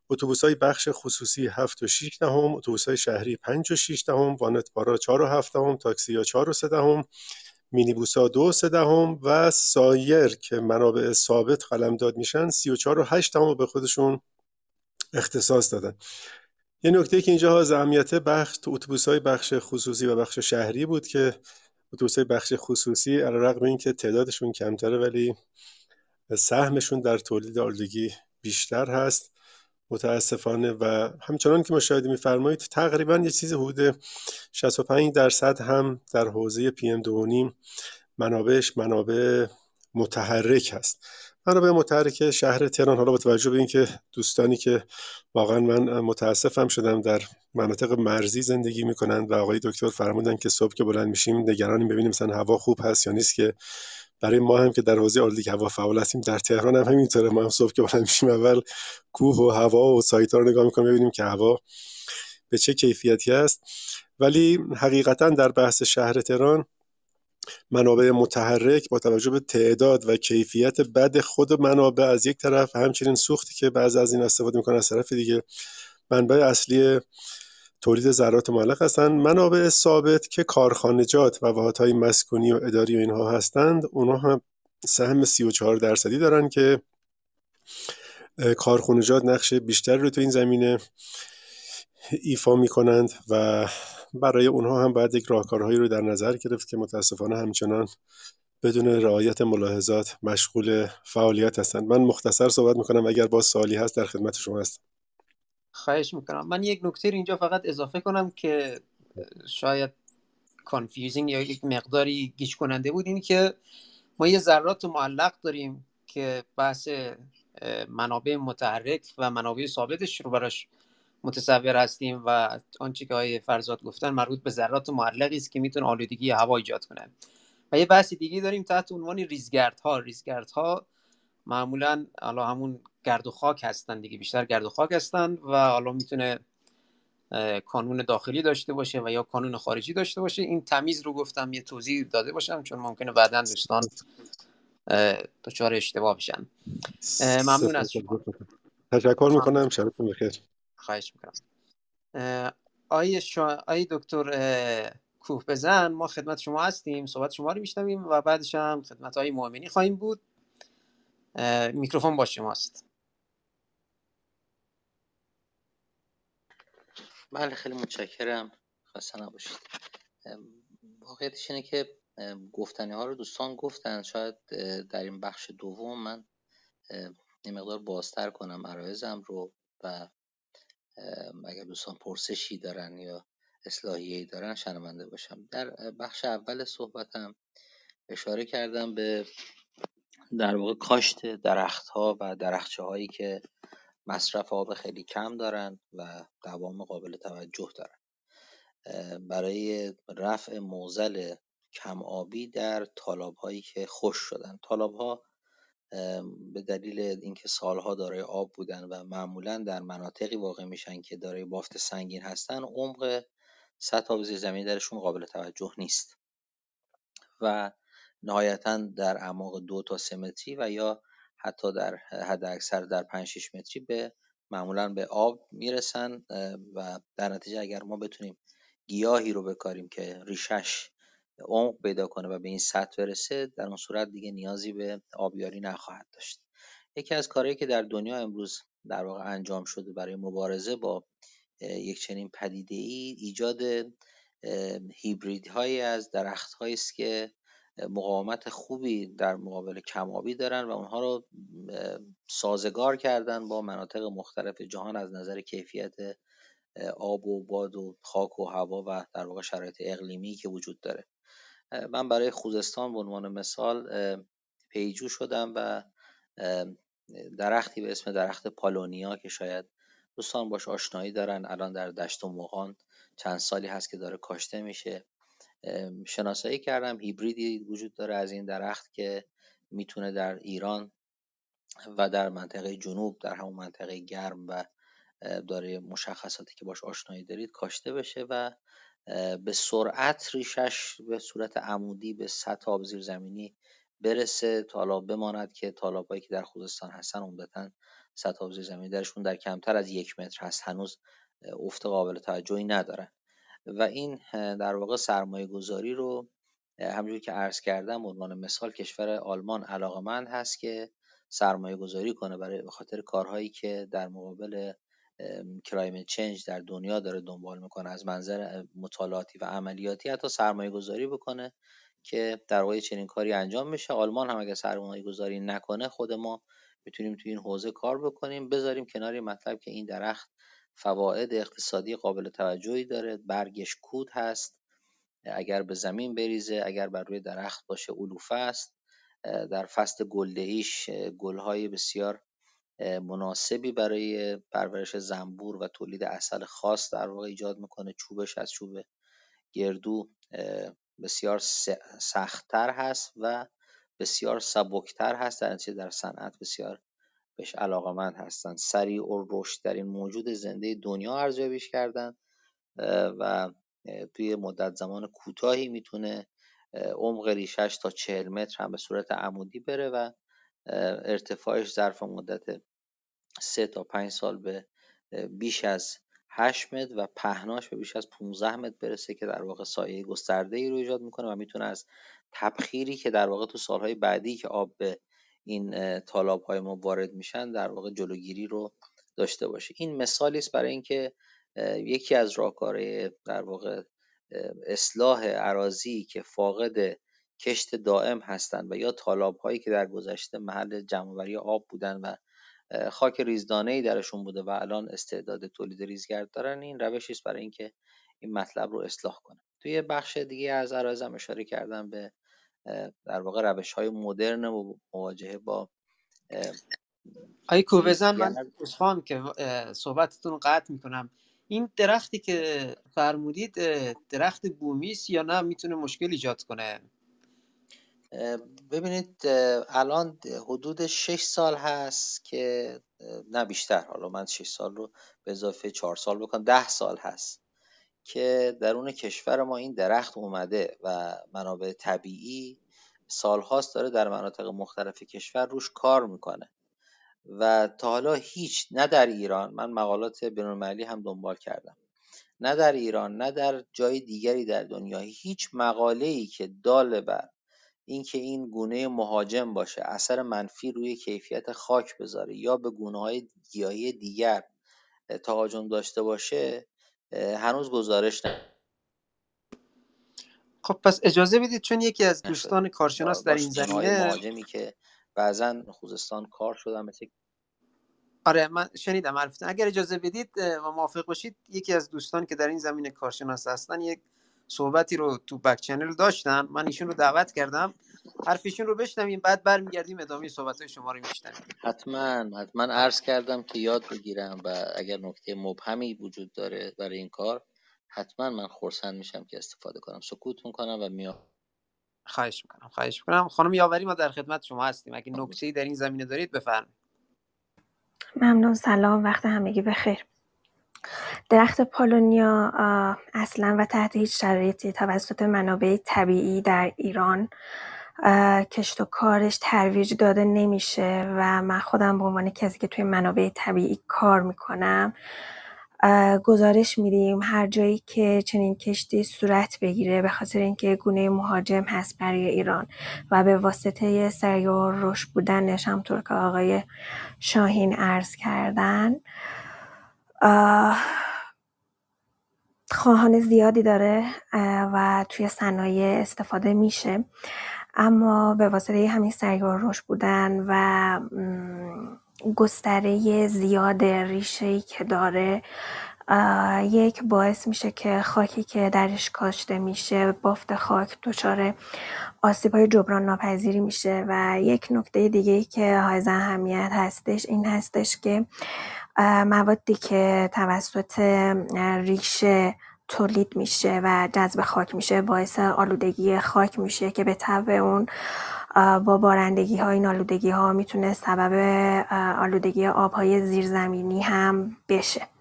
اتوبوس های بخش خصوصی 7 و 6 دهم اتوبوس های شهری 5 و 6 دهم وانتبارا 4 و 7 دهم تاکسی ها 4 و 3 دهم مینیبوس ها 2 و 3 دهم و سایر که منابع ثابت قلمداد میشن 34 و 8 دهم به خودشون اختصاص دادن. یه نکته که اینجا از اهمیت بخش اتوبوس های بخش خصوصی و بخش شهری بود که اتوبوس های بخش خصوصی علیرغم اینکه تعدادشون کمتره ولی سهمشون در تولید آلودگی بیشتر هست. متاسفانه و همچنان که مشاهده میفرمایید تقریبا یه چیز حدود 65 درصد هم در حوزه پی ام دو منابعش منابع متحرک هست. منابع متحرک شهر تهران. حالا با توجه به اینکه دوستانی که واقعا من متاسفم شدم در مناطق مرزی زندگی می‌کنند و آقای دکتر فرمودن که صبح که بلند میشیم نگرانیم ببینیم مثلا هوا خوب هست یا نیست که برای ما هم که در حوزه آلودگی هوا فعال هستیم در تهران هم همینطوره. ما هم صبح که بلند میشیم اول کوه و هوا و سایت رو نگاه می‌کنیم ببینیم که هوا به چه کیفیتی است. ولی حقیقتا در بحث شهر تهران منابع متحرک با توجه به تعداد و کیفیت بد خود منابع از یک طرف همچنین سوختی که بعضی از این استفاده می‌کنن از طرف دیگه منبع اصلی تولید ذرات معلق هستند. منابع ثابت که کارخانجات و واحدهای مسکونی و اداری و اینها هستند اونها هم سهم 34 درصدی دارن که کارخانجات نقش بیشتر رو تو این زمینه ایفا می‌کنند و برای اونها هم باید یک راهکارهایی رو در نظر گرفت که متاسفانه همچنان بدون رعایت ملاحظات مشغول فعالیت هستند. من مختصر صحبت می‌کنم اگر با سالی هست در خدمت شما هست خواهش می‌کنم. من یک نکته اینجا فقط اضافه کنم که شاید confusing یا یک مقداری گیج کننده بود. این که ما یه ذرات معلق داریم که بحث منابع متحرک و منابع ثابتش رو براش متصور هستیم و آنچه که آقای فرزاد گفتن مربوط به ذرات معلقی است که می‌تونه آلودگی هوا ایجاد کنه. و یه بحث دیگه داریم تحت عنوان ریزگردها. ریزگردها معمولا حالا همون گرد و خاک هستن دیگه بیشتر گرد و خاک هستن و حالا می‌تونه کانون داخلی داشته باشه و یا کانون خارجی داشته باشه. این تمیز رو گفتم یه توضیح داده باشم چون ممکنه بعدا دوستان دچار اشتباه بشن. ممنون از شما. تشکر می‌کنم. شبتون بخیر خواهش می‌کنم. آی, شا... دکتر کوه بزن. ما خدمت شما هستیم. صحبت شما رو میشنویم و بعدش هم خدمت های مؤمنی خواهیم بود. میکروفون با شماست. بله خیلی متشکرم. خسته نباشید. واقعیتش اینه که گفتنی ها رو دوستان گفتن. شاید در این بخش دوم من یه مقدار بازتر کنم عرایزم رو و اگر دوستان پرسشی دارن یا اصلاحیه‌ای دارن شنونده باشم. در بخش اول صحبتم اشاره کردم به در واقع کاشت درختها و درخچه هایی که مصرف آب خیلی کم دارن و دوام قابل توجه دارن. برای رفع موزل کم آبی در تالاب هایی که خوش شدن. تالاب ها به دلیل اینکه سالها دارای آب بودن و معمولا در مناطقی واقع میشن که دارای بافت سنگین هستن عمق سطح آب زیر زمین درشون قابل توجه نیست. و نهایتا در اعماق دو تا سه متری و یا حتی در حد اکثر در 5 6 متری به معمولا به آب می‌رسن و در نتیجه اگر ما بتونیم گیاهی رو بکاریم که ریشش عمق پیدا کنه و به این سطح برسه در اون صورت دیگه نیازی به آبیاری نخواهد داشت. یکی از کارهایی که در دنیا امروز در واقع انجام شده برای مبارزه با یک چنین پدیده ای ایجاد هیبرید هایی از درخت است که مقاومت خوبی در مقابل کمابی دارن و اونها رو سازگار کردن با مناطق مختلف جهان از نظر کیفیت آب و باد و خاک و هوا و در واقع شرایط اقلیمی که وجود داره. من برای خوزستان به عنوان مثال پیجو شدم و درختی به اسم درخت پالونیا که شاید دوستان باش آشنایی دارن الان در دشت و موغان چند سالی هست که داره کاشته میشه. شناسایی کردم. هیبریدی وجود داره از این درخت که می‌تونه در ایران و در منطقه جنوب در همون منطقه گرم و داره مشخصاتی که باش آشنایی دارید کاشته بشه و به سرعت ریشش به صورت عمودی به سطح آب زیر زمینی برسه تا بماند که طالابایی که در خوزستان هستن عمدتا سطح آب زیر زمینی درشون در کمتر از یک متر هست. هنوز افت قابل توجهی ندارن و این در واقع سرمایه گذاری رو همجوری که عرض کردم عنوان مثال کشور آلمان علاقمند هست که سرمایه گذاری کنه برای خاطر کارهایی که در مقابل کلایمت چنج در دنیا داره دنبال می‌کنه از منظر مطالعاتی و عملیاتی حتی سرمایه گذاری بکنه که در واقع چنین کاری انجام میشه آلمان هم اگر سرمایه گذاری نکنه خود ما می‌تونیم توی این حوزه کار بکنیم. بذاریم کنار مطلب که این درخت فواید اقتصادی قابل توجهی داره برگش کود هست اگر به زمین بریزه اگر بر روی درخت باشه علوفه است. در فصل گلدهیش گلهای بسیار مناسبی برای پرورش زنبور و تولید اصل خاص در واقع ایجاد می‌کنه. چوبش از چوب گردو بسیار سختتر هست و بسیار سبکتر هست در در صنعت بسیار بهش علاقمند هستن. سریع و رشد این موجود زنده دنیا ارزیابیش کردن و توی مدت زمان کوتاهی می‌تونه عمق ریشش تا چهل متر هم به صورت عمودی بره و ارتفاعش ظرف مدت سه تا پنج سال به بیش از 8 متر و پهناش به بیش از 15 متر برسه که در واقع سایه گسترده ای رو ایجاد می‌کنه و می‌تونه از تبخیری که در واقع تو سالهای بعدی که آب به این تالاب های ما وارد میشن در واقع جلوگیری رو داشته باشه. این مثالی است برای اینکه یکی از راهکارهای در واقع اصلاح عراضی که فاقد کشت دائم هستند و یا تالاب هایی که در گذشته محل جمعآوری آب بودن و خاک ریزدانه ای درشون بوده و الان استعداد تولید ریزگرد دارن این روشی است برای اینکه این مطلب رو اصلاح کنه توی بخش دیگه از عرایزم اشاره کردم به در واقع روش های مدرن و مواجهه با آی کوبزن من اصفان که صحبتتون رو قطع می‌کنم. این درختی که فرمودید درخت بومی است یا نه؟ می‌تونه مشکل ایجاد کنه؟ ببینید الان حدود 6 سال هست که نه بیشتر حالا من 6 سال رو به اضافه 4 سال بکنم 10 سال هست. که درون کشور ما این درخت اومده و منابع طبیعی سالهاست داره در مناطق مختلف کشور روش کار می‌کنه. و تا حالا هیچ نه در ایران من مقالات بینالمللی هم دنبال کردم. نه در ایران نه در جای دیگری در دنیا هیچ مقاله ای که دال بر اینکه این گونه مهاجم باشه اثر منفی روی کیفیت خاک بذاره یا به گونه های گیاهی دیگر تهاجم داشته باشه هنوز گزارش نه خب پس اجازه بدید چون یکی از دوستان کارشناس در این زمینه مهاجمی که بعضا خوزستان کار شدن مثل آره من شنیدم حرفتون. اگر اجازه بدید و موافق باشید یکی از دوستان که در این زمینه کارشناس هستن یک صحبتی رو تو بک چنل داشتن من ایشون رو دعوت کردم. حرفشون رو بشنویم بعد برمیگردیم ادامه صحبت های شما رو میشنویم. حتما حتما. عرض کردم که یاد بگیرم و اگر نکته مبهمی وجود داره برای این کار حتما من خورسند میشم که استفاده کنم. سکوت می‌کنم و میام خواهش می‌کنم خواهش می‌کنم. خانم یاوری ما در خدمت شما هستیم. اگه نکته در این زمینه دارید بفرمایید. ممنون سلام. وقت همگی بخیر. درخت پالونیا اصلا و تحت هیچ شرایطی توسط منابع طبیعی در ایران کشت و کارش ترویج داده نمیشه و من خودم به عنوان کسی که توی منابع طبیعی کار می‌کنم گزارش میدیم. هر جایی که چنین کشتی صورت بگیره به خاطر اینکه گونه مهاجم هست برای ایران و به واسطه سریع رشد بودنش همطور که آقای شاهین عرض کردن. خواهان زیادی داره و توی صنایع استفاده میشه. اما به واسطه همین سریع رشد بودن و گستره زیاد ریشه‌ای که داره یک باعث میشه که خاکی که درش کاشته میشه بافت خاک دچار های جبران ناپذیری میشه و یک نکته دیگه که های اهمیت هستش این هستش که موادی که توسط ریشه تولید میشه و جذب خاک میشه باعث آلودگی خاک میشه که به طبع اون با بارندگی ها این آلودگی ها می‌تونه سبب آلودگی آب های زیرزمینی هم بشه.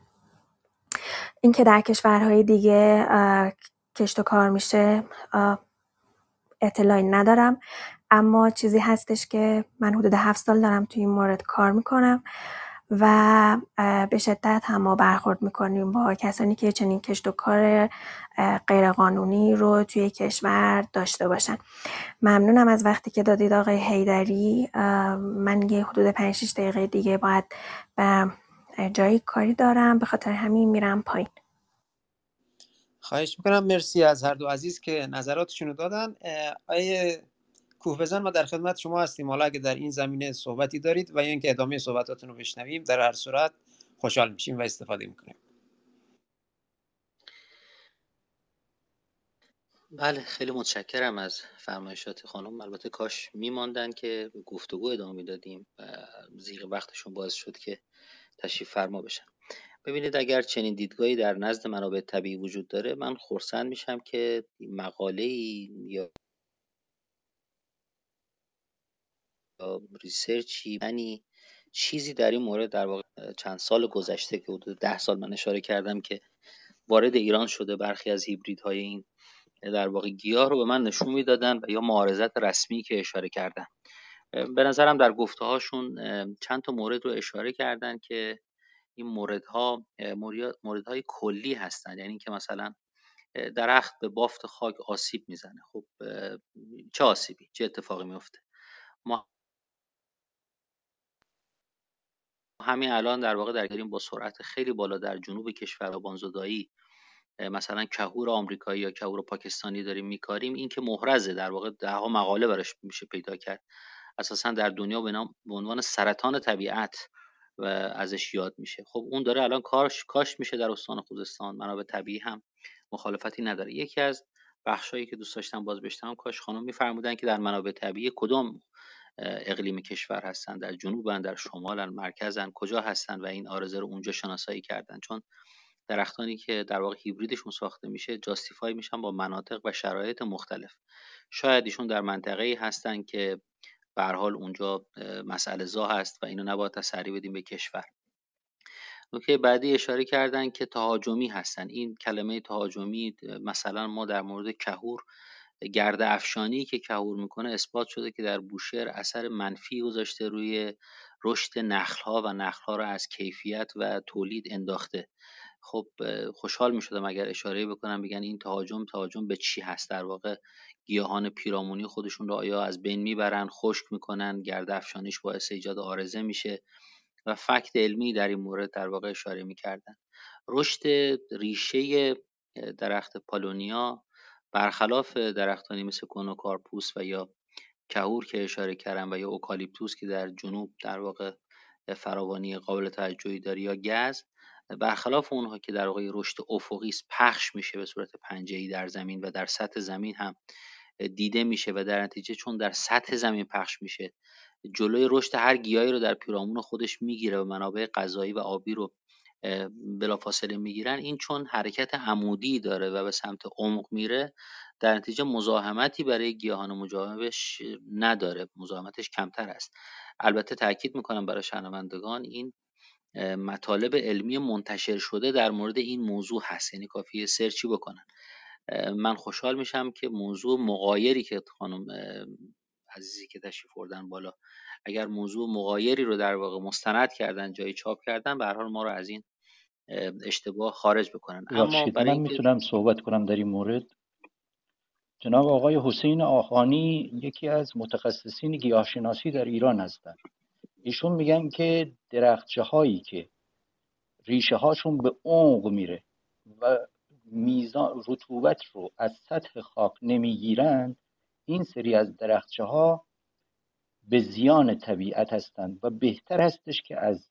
اینکه در کشورهای دیگه کشت و کار میشه اطلاعی ندارم. اما چیزی هستش که من حدود هفت سال دارم توی این مورد کار می‌کنم و به شدت هم ما برخورد می‌کنیم با کسانی که چنین کشت و کار غیرقانونی رو توی کشور داشته باشن. ممنونم از وقتی که دادید آقای هیدری من یه حدود 5 6 دقیقه دیگه باید به جایی کاری دارم به خاطر همین میرم پایین. خواهش می‌کنم. مرسی از هر دو عزیز که نظراتشون رو دادن. آیه کوه بزن ما در خدمت شما هستیم. حالا اگه در این زمینه صحبتی دارید و یا اینکه ادامه صحبتاتون رو بشنویم در هر صورت خوشحال میشیم و استفاده می‌کنیم. بله خیلی متشکرم از فرمایشات خانم. البته کاش میماندن که گفتگو ادامه می‌دادیم و زیغ وقتشون باز شد که تشریف فرما بشن. ببینید اگر چنین دیدگاهی در نزد منابع طبیعی وجود داره من خرسند میشم که مقاله یا ریسرچی منی چیزی در این مورد در واقع چند سال گذشته که حدود ده سال من اشاره کردم که وارد ایران شده برخی از هیبریدهای این در واقع گیاه رو به من نشون می‌دادن و یا معارضت رسمی که اشاره کردن به نظرم در گفته هاشون چند تا مورد رو اشاره کردن که این موردها موردهای کلی هستن. یعنی که مثلا درخت به بافت خاک آسیب می‌زنه. خب چه آسیبی؟ چه اتفاقی میفته ما همین الان در واقع درگیریم با سرعت خیلی بالا در جنوب کشور بانزودایی مثلا کهور آمریکایی یا کهور پاکستانی داریم میکاریم. این که محرزه در واقع ده مقاله براش میشه پیدا کرد. اساسا در دنیا به عنوان سرطان طبیعت و ازش یاد میشه. خب اون داره الان کاش کاش میشه در استان خوزستان منابع طبیعی هم مخالفتی نداره. یکی از بخشایی که دوست داشتم باز بشتم کاش خانم میفرمودن که در منابع طبیعی کدام اقلیم کشور هستن؟ در جنوبن در شمالن مرکزن کجا هستن و این آرزه رو اونجا شناسایی کردن؟ چون درختانی که در واقع هیبریدشون ساخته میشه جاستیفای میشن با مناطق و شرایط مختلف. شاید ایشون در منطقه هستن که به حال اونجا مسئله زا هست و اینو نباید تسری بدیم به کشور. نکته بعدی اشاره کردن که تهاجمی هستن. این کلمه تهاجمی مثلا ما در مورد کهور گرد افشانی که کهور می‌کنه اثبات شده که در بوشهر اثر منفی گذاشته روی رشد نخلها و نخلها را از کیفیت و تولید انداخته. خب خوشحال می شدم اگر اشاره بکنم. بگن این تهاجم تهاجم به چی هست؟ در واقع گیاهان پیرامونی خودشون رو آیا از بین می‌برن خشک می‌کنن گرد افشانیش باعث ایجاد آرزه میشه؟ و فکت علمی در این مورد در واقع اشاره می‌کردن. رشد ریشه درخت پالونیا برخلاف درختانی مثل کارپوس و یا کهور که اشاره کردم و یا اوکالیپتوس که در جنوب در واقع فراوانی قابل توجهی داره یا گز برخلاف اونها که در واقع رشد افقی پخش میشه به صورت ای در زمین و در سطح زمین هم دیده میشه و در نتیجه چون در سطح زمین پخش میشه جلوی رشد هر گیاهی رو در پیرامون خودش می‌گیره و منابع غذایی و آبی رو بلافاصله می‌گیرن. این چون حرکت عمودی داره و به سمت عمق میره در نتیجه مزاحمتی برای گیاهان مجاورش نداره مزاحمتش کمتر است. البته تاکید می‌کنم برای شنوندگان این مطالب علمی منتشر شده در مورد این موضوع هست. یعنی کافیه سرچی بکنن. من خوشحال میشم که موضوع مقایری که خانم عزیزی که تشریف بردن بالا اگر موضوع مقایری رو در واقع مستند کردن جایی چاپ کردن به حال ما رو از این اشتباه خارج بکنن. اما برای من می‌تونم صحبت کنم در این مورد؟ جناب آقای حسین آخانی یکی از متخصصین گیاهشناسی در ایران هستند. ایشون میگن که درختچه هایی که ریشه هاشون به عمق میره و میزان رطوبت رو از سطح خاک نمی‌گیرند این سری از درختچه ها به زیان طبیعت هستند و بهتر هستش که از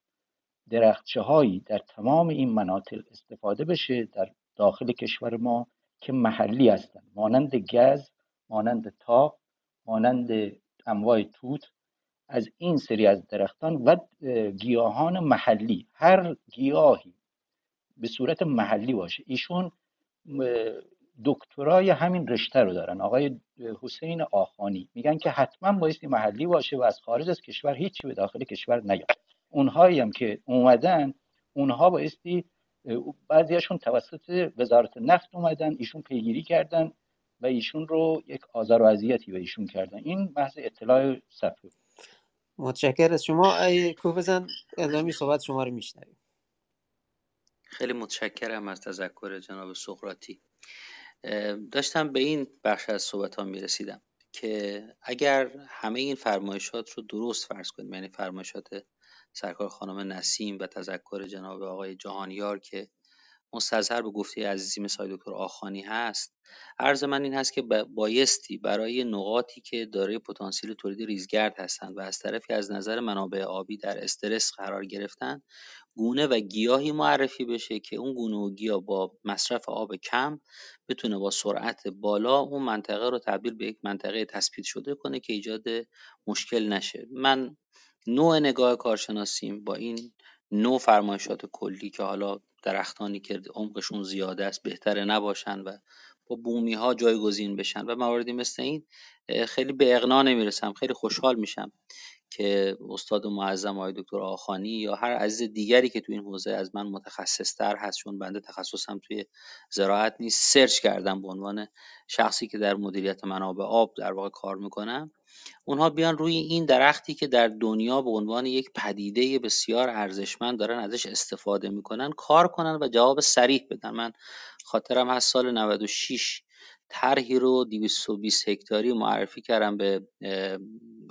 درختچه هایی در تمام این مناطق استفاده بشه در داخل کشور ما که محلی هستند. مانند گز مانند تاق مانند انواع توت از این سری از درختان و گیاهان محلی. هر گیاهی به صورت محلی باشه. ایشون دکترای همین رشته رو دارن. آقای حسین آخانی. میگن که حتما بایستی محلی باشه و از خارج از کشور هیچی به داخل کشور نیاد. اونهایی هم که اومدن اونها بایستی بعضیاشون توسط وزارت نفت اومدن ایشون پیگیری کردن و ایشون رو یک آزار و اذیتی به ایشون کردن. این محض اطلاع صفحه متشکر از شما ای کوه بزن ادامه صحبت شما رو میشنویم. خیلی متشکرم از تذکر جناب سقراطی. داشتم به این بخش از صحبت ها می رسیدم که اگر همه این فرمایشات رو درست فرض کنیم یعنی فرمایشات سرکار خانم نسیم و تذکر جناب آقای جهانیار که مستظهر به گفته عزیزی مثل دکتر آخانی هست. عرض من این هست که بایستی برای نقاطی که دارای پتانسیل تولید ریزگرد هستند و از طرفی از نظر منابع آبی در استرس قرار گرفتن گونه و گیاهی معرفی بشه که اون گونه و گیاه با مصرف آب کم بتونه با سرعت بالا اون منطقه رو تبدیل به یک منطقه تثبیت شده کنه که ایجاد مشکل نشه. من نوع نگاه کارشناسیم با این نوع فرمایشات کلی که حالا درختانی که عمقشون زیاده است بهتره نباشن و با بومی ها جایگزین بشن. و مواردی مثل این خیلی به اقنا نمی‌رسم خیلی خوشحال میشم. که استاد معظم آقای دکتر آخانی یا هر عزیز دیگری که تو این حوزه از من متخصصتر هست چون بنده تخصصم توی زراعت نیست سرچ کردم به عنوان شخصی که در مدیریت منابع آب در واقع کار می‌کنم. اونها بیان روی این درختی که در دنیا به عنوان یک پدیده بسیار ارزشمند دارن ازش استفاده می‌کنن کار کنن و جواب سریح بدن. من خاطرم هست سال 96 طرحی رو 220 هکتاری معرفی کردم به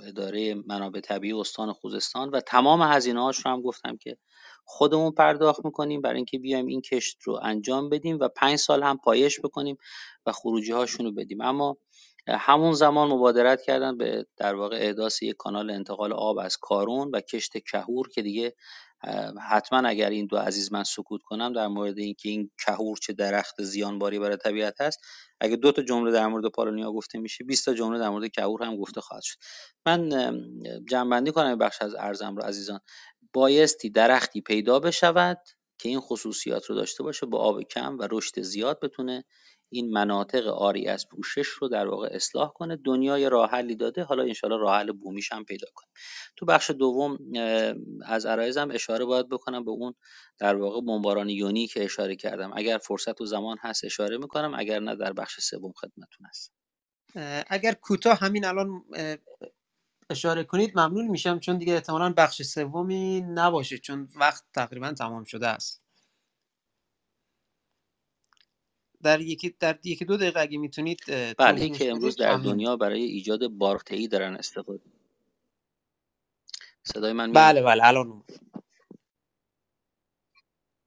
اداره منابع طبیعی استان خوزستان و تمام هزینه هاش رو هم گفتم که خودمون پرداخت می‌کنیم برای اینکه بیایم این کشت رو انجام بدیم و پنج سال هم پایش بکنیم و خروجی هاشون رو بدیم. اما همون زمان مبادرت کردن به در واقع احداث یک کانال انتقال آب از کارون و کشت کهور که دیگه حتما اگر این دو عزیز من سکوت کنم در مورد اینکه این کهور چه درخت زیانباری برای طبیعت هست اگه دو تا جمله در مورد پالونیا گفته میشه 20 تا جمله در مورد کهور هم گفته خواهد شد. من جنبندی کنم بخش از ارزم رو عزیزان. بایستی درختی پیدا بشود که این خصوصیات رو داشته باشه با آب کم و رشد زیاد بتونه این مناطق آری از پوشش رو در واقع اصلاح کنه. دنیا یه راه حلی داده حالا انشالله راه حل بومیش هم پیدا کنه. تو بخش دوم از عرایزم اشاره باید بکنم به اون در واقع بمباران یونی که اشاره کردم. اگر فرصت و زمان هست اشاره می‌کنم اگر نه در بخش سوم خدمتتون هست اگر کوتاه همین الان اشاره کنید ممنون میشم چون دیگه احتمالا بخش سومی نباشه چون وقت تقریبا تمام شده است. در یکی در یکی دو دقیقه اگه می‌تونید بله که امروز در دنیا برای ایجاد بارته‌ای دارن استفاده. صدای من میاد؟ بله بله الان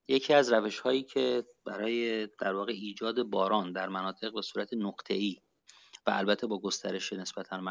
یکی از روش هایی که برای در واقع ایجاد باران در مناطق به صورت نقطه‌ای و البته با گسترش نسبتا